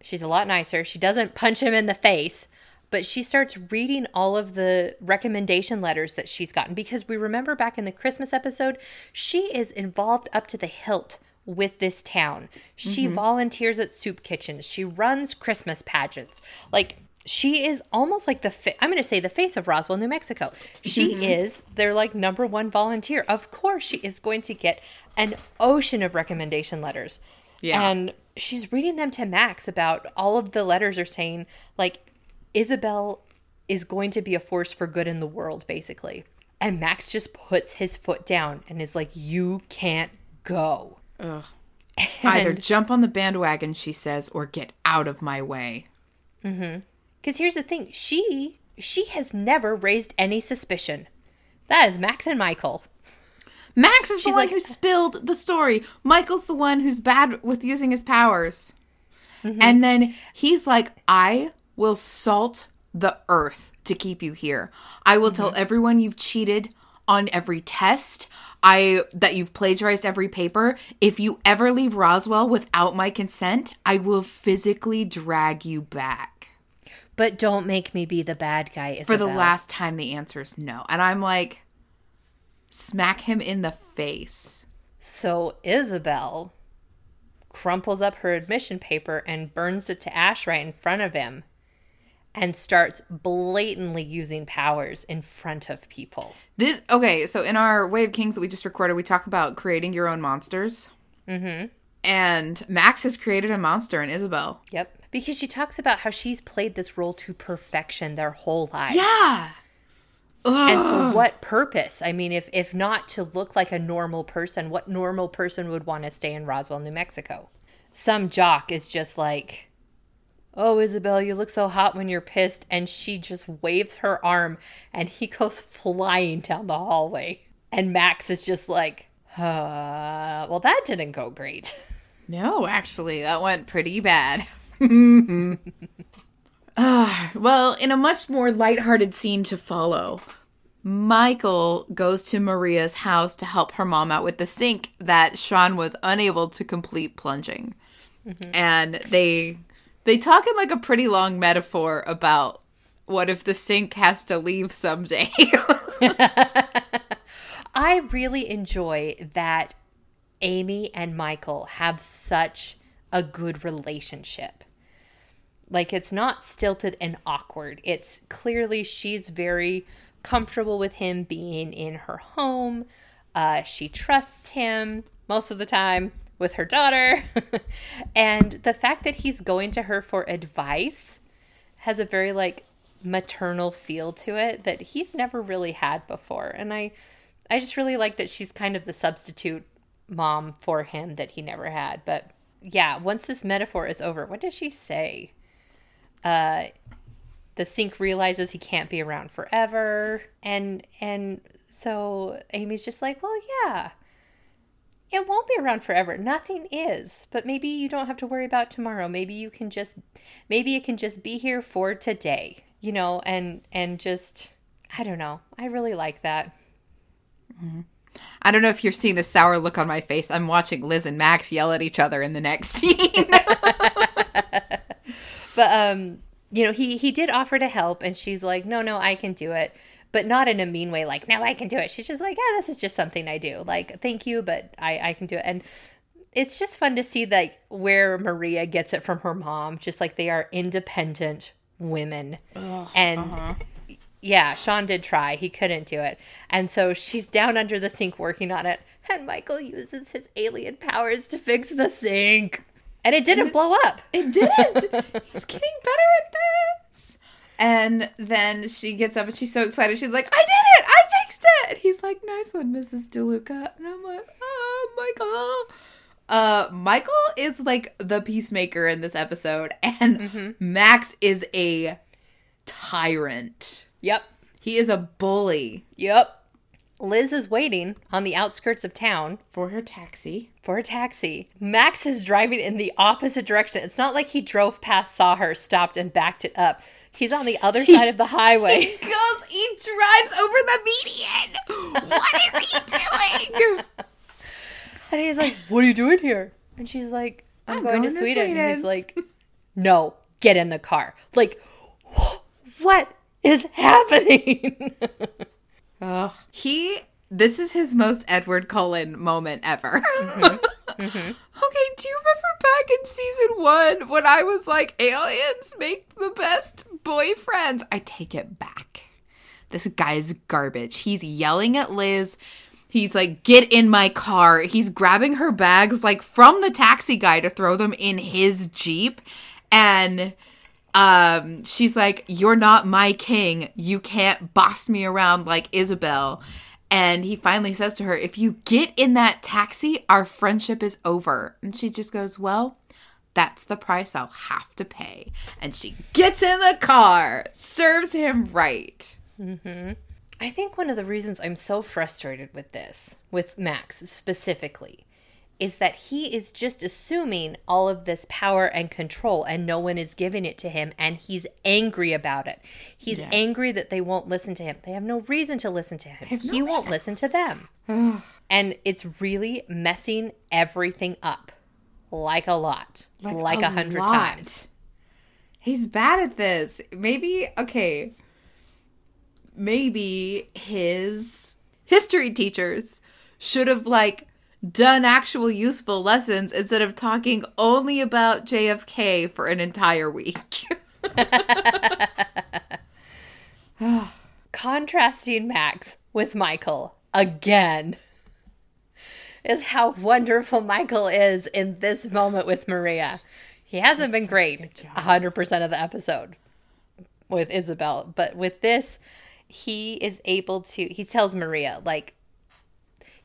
she's a lot nicer. She doesn't punch him in the face, but she starts reading all of the recommendation letters that she's gotten because we remember back in the Christmas episode, she is involved up to the hilt with this town. She mm-hmm. volunteers at soup kitchens. She runs Christmas pageants. Like she is almost like the fa- I'm going to say the face of Roswell, New Mexico. She mm-hmm. is their like number one volunteer. Of course, she is going to get an ocean of recommendation letters. Yeah. And she's reading them to Max about all of the letters are saying like Isabel is going to be a force for good in the world basically. And Max just puts his foot down and is like you can't go. Ugh. Either jump on the bandwagon, she says, or get out of my way. Mm-hmm. Because here's the thing, she she has never raised any suspicion. That is Max and Michael. Max is the one like- who spilled the story. Michael's the one who's bad with using his powers. Mm-hmm. And then he's like, I will salt the earth to keep you here. I will tell mm-hmm. everyone you've cheated on every test. I that you've plagiarized every paper. If you ever leave Roswell without my consent, I will physically drag you back. But don't make me be the bad guy, Isabel. For the last time the answer is no. And I'm like smack him in the face. So Isabel crumples up her admission paper and burns it to ash right in front of him and starts blatantly using powers in front of people. This okay, so in our Way of Kings that we just recorded, we talk about creating your own monsters. Mm-hmm. And Max has created a monster in Isabel. Yep. Because she talks about how she's played this role to perfection their whole life. Yeah. And for what purpose? I mean, if if not to look like a normal person, what normal person would want to stay in Roswell, New Mexico? Some jock is just like, "Oh, Isabel, you look so hot when you're pissed," and she just waves her arm, and he goes flying down the hallway. And Max is just like, uh, "Well, that didn't go great." No, actually, that went pretty bad. Ah, well, in a much more lighthearted scene to follow, Michael goes to Maria's house to help her mom out with the sink that Sean was unable to complete plunging. And they they talk in like a pretty long metaphor about what if the sink has to leave someday. I really enjoy that Amy and Michael have such a good relationship. Like it's not stilted and awkward. It's clearly she's very comfortable with him being in her home. Uh, she trusts him most of the time with her daughter. and the fact that he's going to her for advice has a very like maternal feel to it that he's never really had before. And I I just really like that she's kind of the substitute mom for him that he never had. But yeah, once this metaphor is over, what does she say? Uh the sink realizes he can't be around forever and and so Amy's just like, "Well, yeah. It won't be around forever. Nothing is. But maybe you don't have to worry about tomorrow. Maybe you can just maybe it can just be here for today." You know, and and just I don't know. I really like that. I don't know if you're seeing the sour look on my face. I'm watching Liz and Max yell at each other in the next scene. But um, you know, he he did offer to help, and she's like, "No, no, I can do it," but not in a mean way. Like, "No, I can do it." She's just like, "Yeah, this is just something I do." Like, "Thank you, but I I can do it." And it's just fun to see like where Maria gets it from her mom. Just like they are independent women, and. Yeah, Sean did try. He couldn't do it. And so she's down under the sink working on it. And Michael uses his alien powers to fix the sink. And it didn't blow up. It didn't. He's getting better at this. And then she gets up and she's so excited. She's like, I did it! I fixed it! He's like, nice one, Mrs. DeLuca. And I'm like, oh, Michael. Uh, Michael is like the peacemaker in this episode, and Max is a tyrant. Yep. He is a bully Yep. Liz is waiting on the outskirts of town for her taxi. for a taxi. Max is driving in the opposite direction. It's not like he drove past, saw her, stopped, and backed it up. He's on the other side of the highway. He goes, he drives over the median. What is he doing? And he's like, What are you doing here? And she's like, I'm, going, to Sweden. And he's Sweden. like, No, get in the car. Like, what is happening? Ugh. He. This is his most Edward Cullen moment ever. Mm-hmm. Okay, do you remember back in season one when I was like, aliens make the best boyfriends? I take it back. This guy's garbage. He's yelling at Liz. He's like, get in my car. He's grabbing her bags like from the taxi guy to throw them in his Jeep. And um she's like you're not my king. You can't boss me around like isabel. And he finally says to her if you get in that taxi our friendship is over. And she just goes well that's the price i'll have to pay. And she gets in the car serves him right. I think one of the reasons I'm so frustrated with this, with Max specifically, is that he is just assuming all of this power and control and no one is giving it to him and he's angry about it. He's Yeah. angry that they won't listen to him. They have no reason to listen to him. no he won't reason. listen to them. and it's really messing everything up like a lot. Like, a hundred times. He's bad at this. Maybe okay. Maybe his history teachers should have like done actual useful lessons instead of talking only about JFK for an entire week. Contrasting Max with Michael again is how wonderful Michael is in this moment with Maria. He hasn't been such a great good 100% of the episode with Isabel, but with this, he is able to, he tells Maria, like,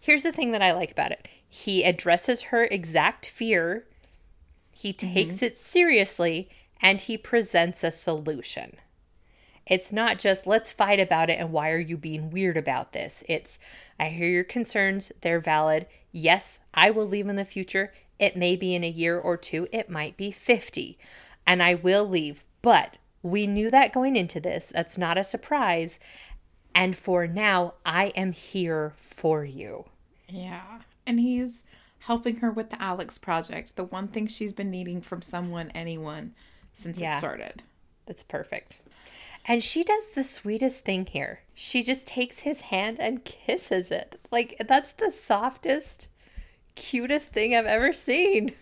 here's the thing that I like about it. He addresses her exact fear, he mm-hmm. takes it seriously, and he presents a solution. It's not just let's fight about it and why are you being weird about this? It's I hear your concerns, they're valid. Yes, I will leave in the future. It may be in a year or two, it might be 50, and I will leave. But we knew that going into this. That's not a surprise. And for now, I am here for you. Yeah. And he's helping her with the Alex project, the one thing she's been needing from someone, anyone, since Yeah. it started. That's perfect. And she does the sweetest thing here. She just takes his hand and kisses it. Like, that's the softest, cutest thing I've ever seen.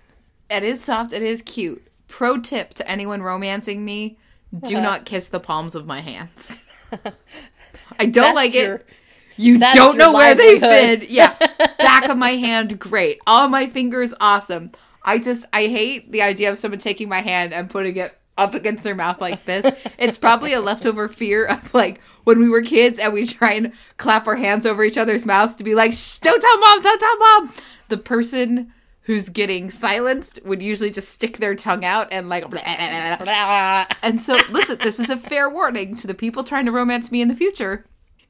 It is soft. It is cute. Pro tip to anyone romancing me: do not kiss the palms of my hands. I don't That's like your- it. You don't know where they've been. Yeah, back of my hand, great. All my fingers, awesome. I just I hate the idea of someone taking my hand and putting it up against their mouth like this. it's probably a leftover fear of like when we were kids and we try and clap our hands over each other's mouths to be like, Shh, don't tell mom, don't tell mom. The person who's getting silenced would usually just stick their tongue out and like and so listen, this is a fair warning to the people trying to romance me in the future.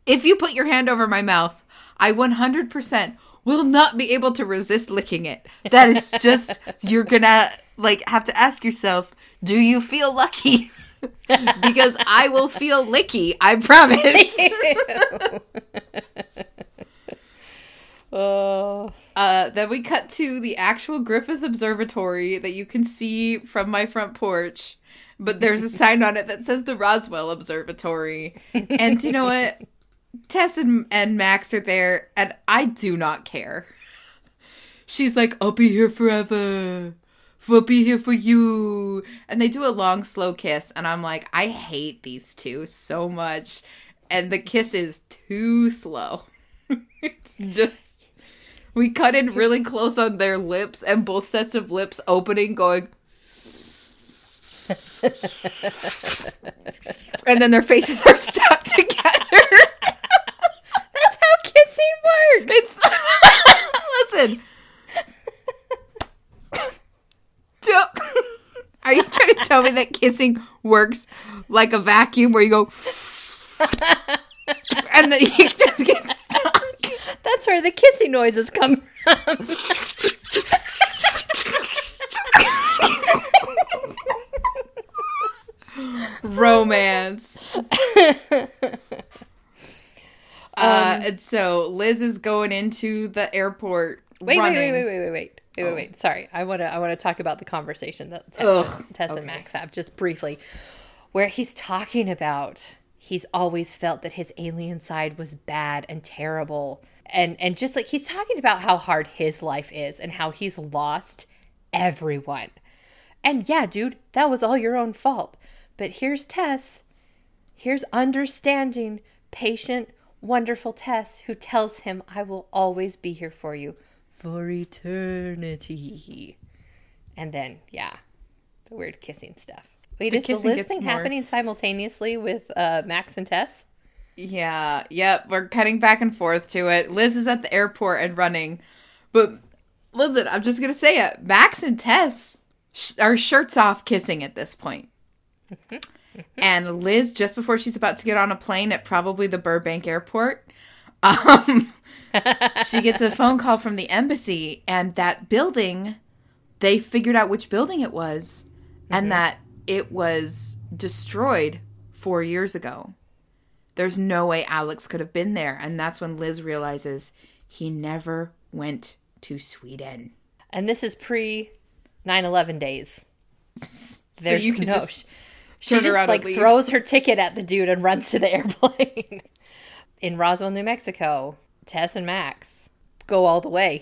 If you put your hand over my mouth, I 100% will not be able to resist licking it. That is just you're to like have to ask yourself, do you feel lucky? because I will feel licky, I promise. oh, Uh, then we cut to the actual Griffith Observatory that you can see from my front porch. But there's a sign on it that says the Roswell Observatory. And you know what? Tess and, and Max are there, and I do not care. She's like, I'll be here forever. I'll be here for you. And they do a long, slow kiss, and I'm like, I hate these two so much. And the kiss is too slow. it's just. We cut in really close on their lips and both sets of lips opening, going. and then their faces are stuck together. Kissing works. It's listen. Don't- Are you trying to tell me that kissing works like a vacuum where you go and then you just get stuck? That's where the kissing noises come from. Romance. Uh, and so Liz is going into the airport. Wait, wait, wait, wait, wait, wait, wait, wait, wait, wait. Sorry, I want to, I want to talk about the conversation that Tess, Ugh, Tess okay. and Max have just briefly, where he's talking about he's always felt that his alien side was bad and terrible, and and just like he's talking about how hard his life is and how he's lost everyone, and yeah, dude, that was all your own fault. But here's Tess, here's understanding, patient, wonderful Tess who tells him, I will always be here for you for eternity. And then, yeah, the weird kissing stuff. Wait, The is the kissing Liz thing more- happening simultaneously with uh, Max and Tess? Yeah, yep. We're cutting back and forth to it. Liz is at the airport and running, but listen, I'm just gonna say it. Max and Tess sh- are shirts off, kissing at this point. And Liz, just before she's about to get on a plane at probably the Burbank airport, Um, she gets a phone call from the embassy, and that building, they figured out which building it was, and that it was destroyed four years ago. There's no way Alex could have been there. And that's when Liz realizes he never went to Sweden. And this is pre 9 11 days. There's you could no. just she just like throws her ticket at the dude and runs to the airplane. In Roswell, New Mexico, Tess and Max go all the way.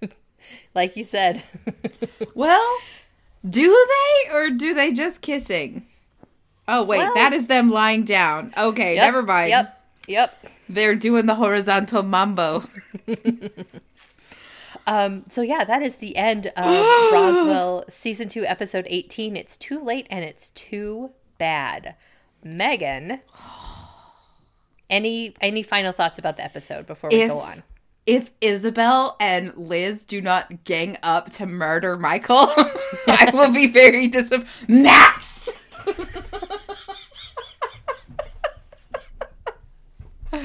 like you said. Well, do they or do they just kissing? Oh wait, Well- that is them lying down. Okay, Yep, never mind. Yep. Yep. They're doing the horizontal mambo. Um, so yeah, that is the end of Roswell season two, episode eighteen. It's too late and it's too bad. Megan, any any final thoughts about the episode before we If- go on? If Isabel and Liz do not gang up to murder Michael, I will be very disappointed. Max!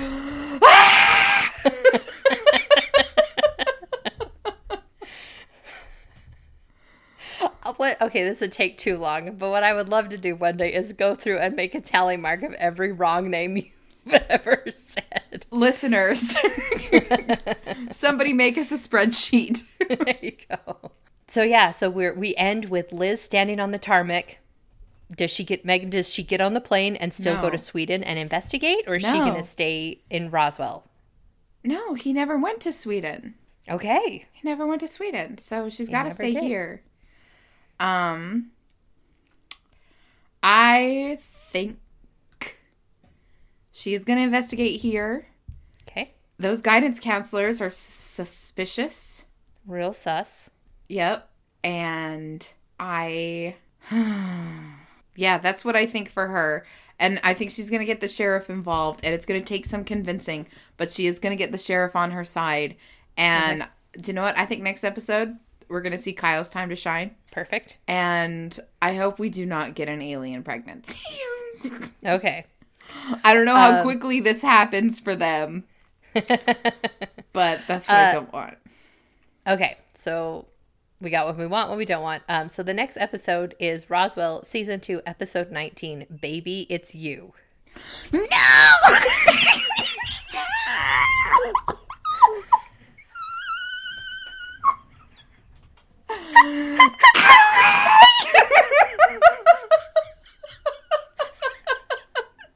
Uh, What? Okay, this would take too long. But what I would love to do one day is go through and make a tally mark of every wrong name you've ever said. Listeners, somebody make us a spreadsheet. there you go. So yeah, so we're we end with Liz standing on the tarmac. Does she get Megan? Does she get on the plane and still go to Sweden and investigate, or is she going to stay in Roswell? no, he never went to Sweden. Okay, He never went to Sweden, so she's got to stay did. here. Um, I think she's going to investigate here. okay, Those guidance counselors are suspicious. real sus. Yep. And I. yeah, that's what I think for her. And I think she's going to get the sheriff involved, and it's going to take some convincing, but she is going to get the sheriff on her side. And do you know what? I think next episode, we're going to see Kyle's time to shine. Perfect. And I hope we do not get an alien pregnancy. Okay. I don't know how Um, quickly this happens for them, but that's what I Uh, don't want. Okay, so we got what we want, what we don't want. Um, so the next episode is Roswell season two, episode nineteen. Baby, it's you. No!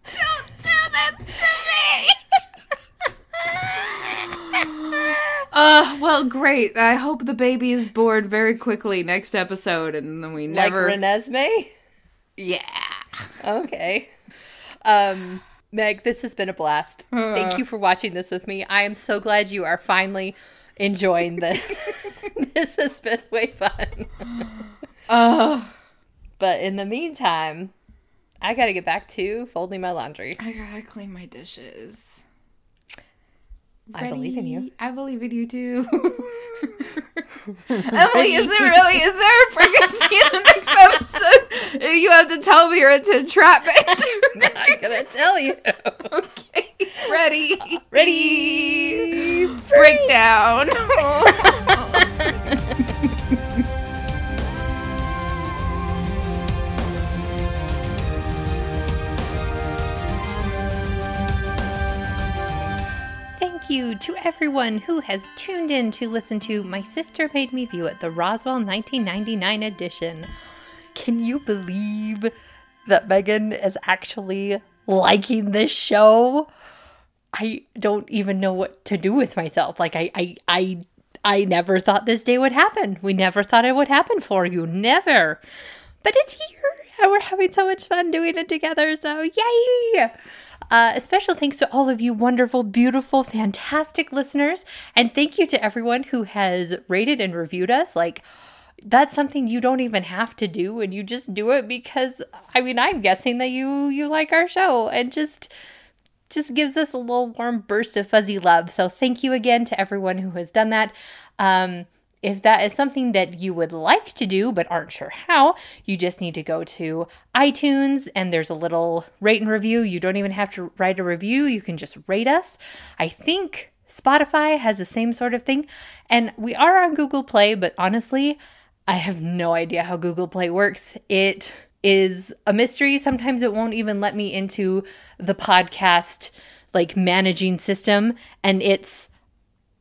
Don't do this to me! Uh, well, great. I hope the baby is bored very quickly next episode, and then we never. Like Renesmee. yeah. Okay. Um, Meg, this has been a blast. Thank you for watching this with me. I am so glad you are finally enjoying this. this has been way fun. Oh, But in the meantime, I got to get back to folding my laundry. I gotta clean my dishes. I believe in you. I believe in you too. Emily, is there really? Is there a pregnancy in the next episode? You have to tell me or it's entrapment. I'm going to tell you. okay, ready? Ready? Breakdown. Thank you to everyone who has tuned in to listen to My Sister Made Me View It, the Roswell 1999 edition. Can you believe that Megan is actually liking this show? I don't even know what to do with myself. Like I I I I never thought this day would happen. We never thought it would happen for you. Never. But it's here and we're having so much fun doing it together. So yay! Uh, a special thanks to all of you wonderful, beautiful, fantastic listeners. And thank you to everyone who has rated and reviewed us. Like, that's something you don't even have to do and you just do it because I mean I'm guessing that you you like our show and just just gives us a little warm burst of fuzzy love. So thank you again to everyone who has done that. Um if that is something that you would like to do but aren't sure how, you just need to go to iTunes and there's a little rate and review. You don't even have to write a review, you can just rate us. I think Spotify has the same sort of thing. And we are on Google Play, but honestly, I have no idea how Google Play works. It is a mystery. Sometimes it won't even let me into the podcast like managing system and it's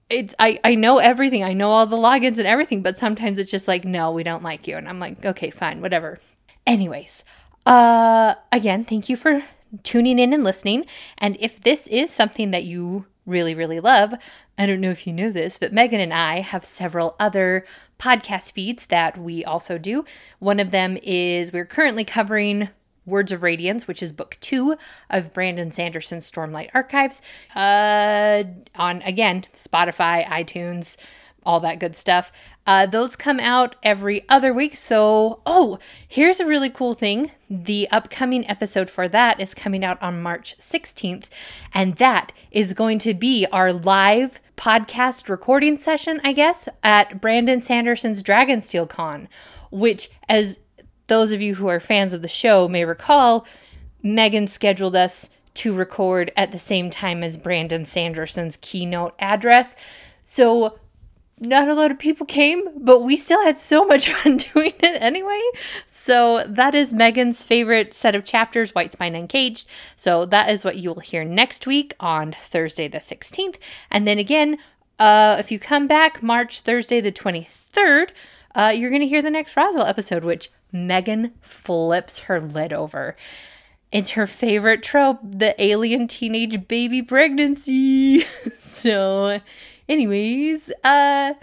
it's I, I know everything. I know all the logins and everything, but sometimes it's just like, no, we don't like you. And I'm like, okay, fine, whatever. Anyways, uh again, thank you for tuning in and listening. And if this is something that you really, really love, I don't know if you know this, but Megan and I have several other podcast feeds that we also do. One of them is we're currently covering Words of Radiance, which is book two of Brandon Sanderson's Stormlight Archives, uh, on again Spotify, iTunes, all that good stuff. Uh, those come out every other week. So, oh, here's a really cool thing. The upcoming episode for that is coming out on March 16th, and that is going to be our live podcast recording session, I guess, at Brandon Sanderson's Dragonsteel Con, which, as those of you who are fans of the show may recall, Megan scheduled us to record at the same time as Brandon Sanderson's keynote address. So not a lot of people came, but we still had so much fun doing it anyway. So that is Megan's favorite set of chapters, White Spine Uncaged. So that is what you'll hear next week on Thursday the 16th. And then again, uh, if you come back March Thursday the 23rd, uh, you're going to hear the next Roswell episode, which Megan flips her lid over. It's her favorite trope, the alien teenage baby pregnancy. so, anyways, uh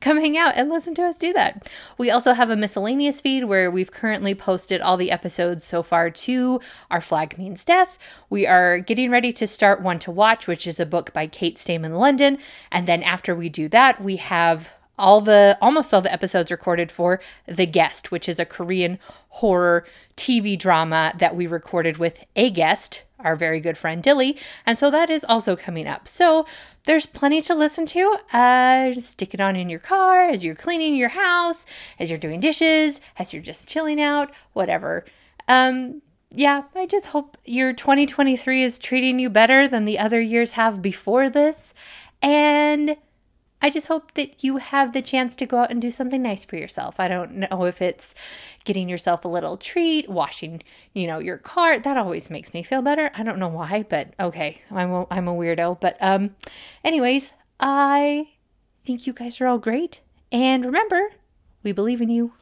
come hang out and listen to us do that. We also have a miscellaneous feed where we've currently posted all the episodes so far to Our Flag Means Death. We are getting ready to start One to Watch, which is a book by Kate Stayman London. And then after we do that, we have all the almost all the episodes recorded for The Guest, which is a Korean horror TV drama that we recorded with a guest, our very good friend Dilly, and so that is also coming up. So there's plenty to listen to. Uh, stick it on in your car as you're cleaning your house, as you're doing dishes, as you're just chilling out, whatever. Um, yeah, I just hope your 2023 is treating you better than the other years have before this, and I just hope that you have the chance to go out and do something nice for yourself. I don't know if it's getting yourself a little treat, washing, you know, your car. That always makes me feel better. I don't know why, but okay, I'm a, I'm a weirdo. But um, anyways, I think you guys are all great. And remember, we believe in you.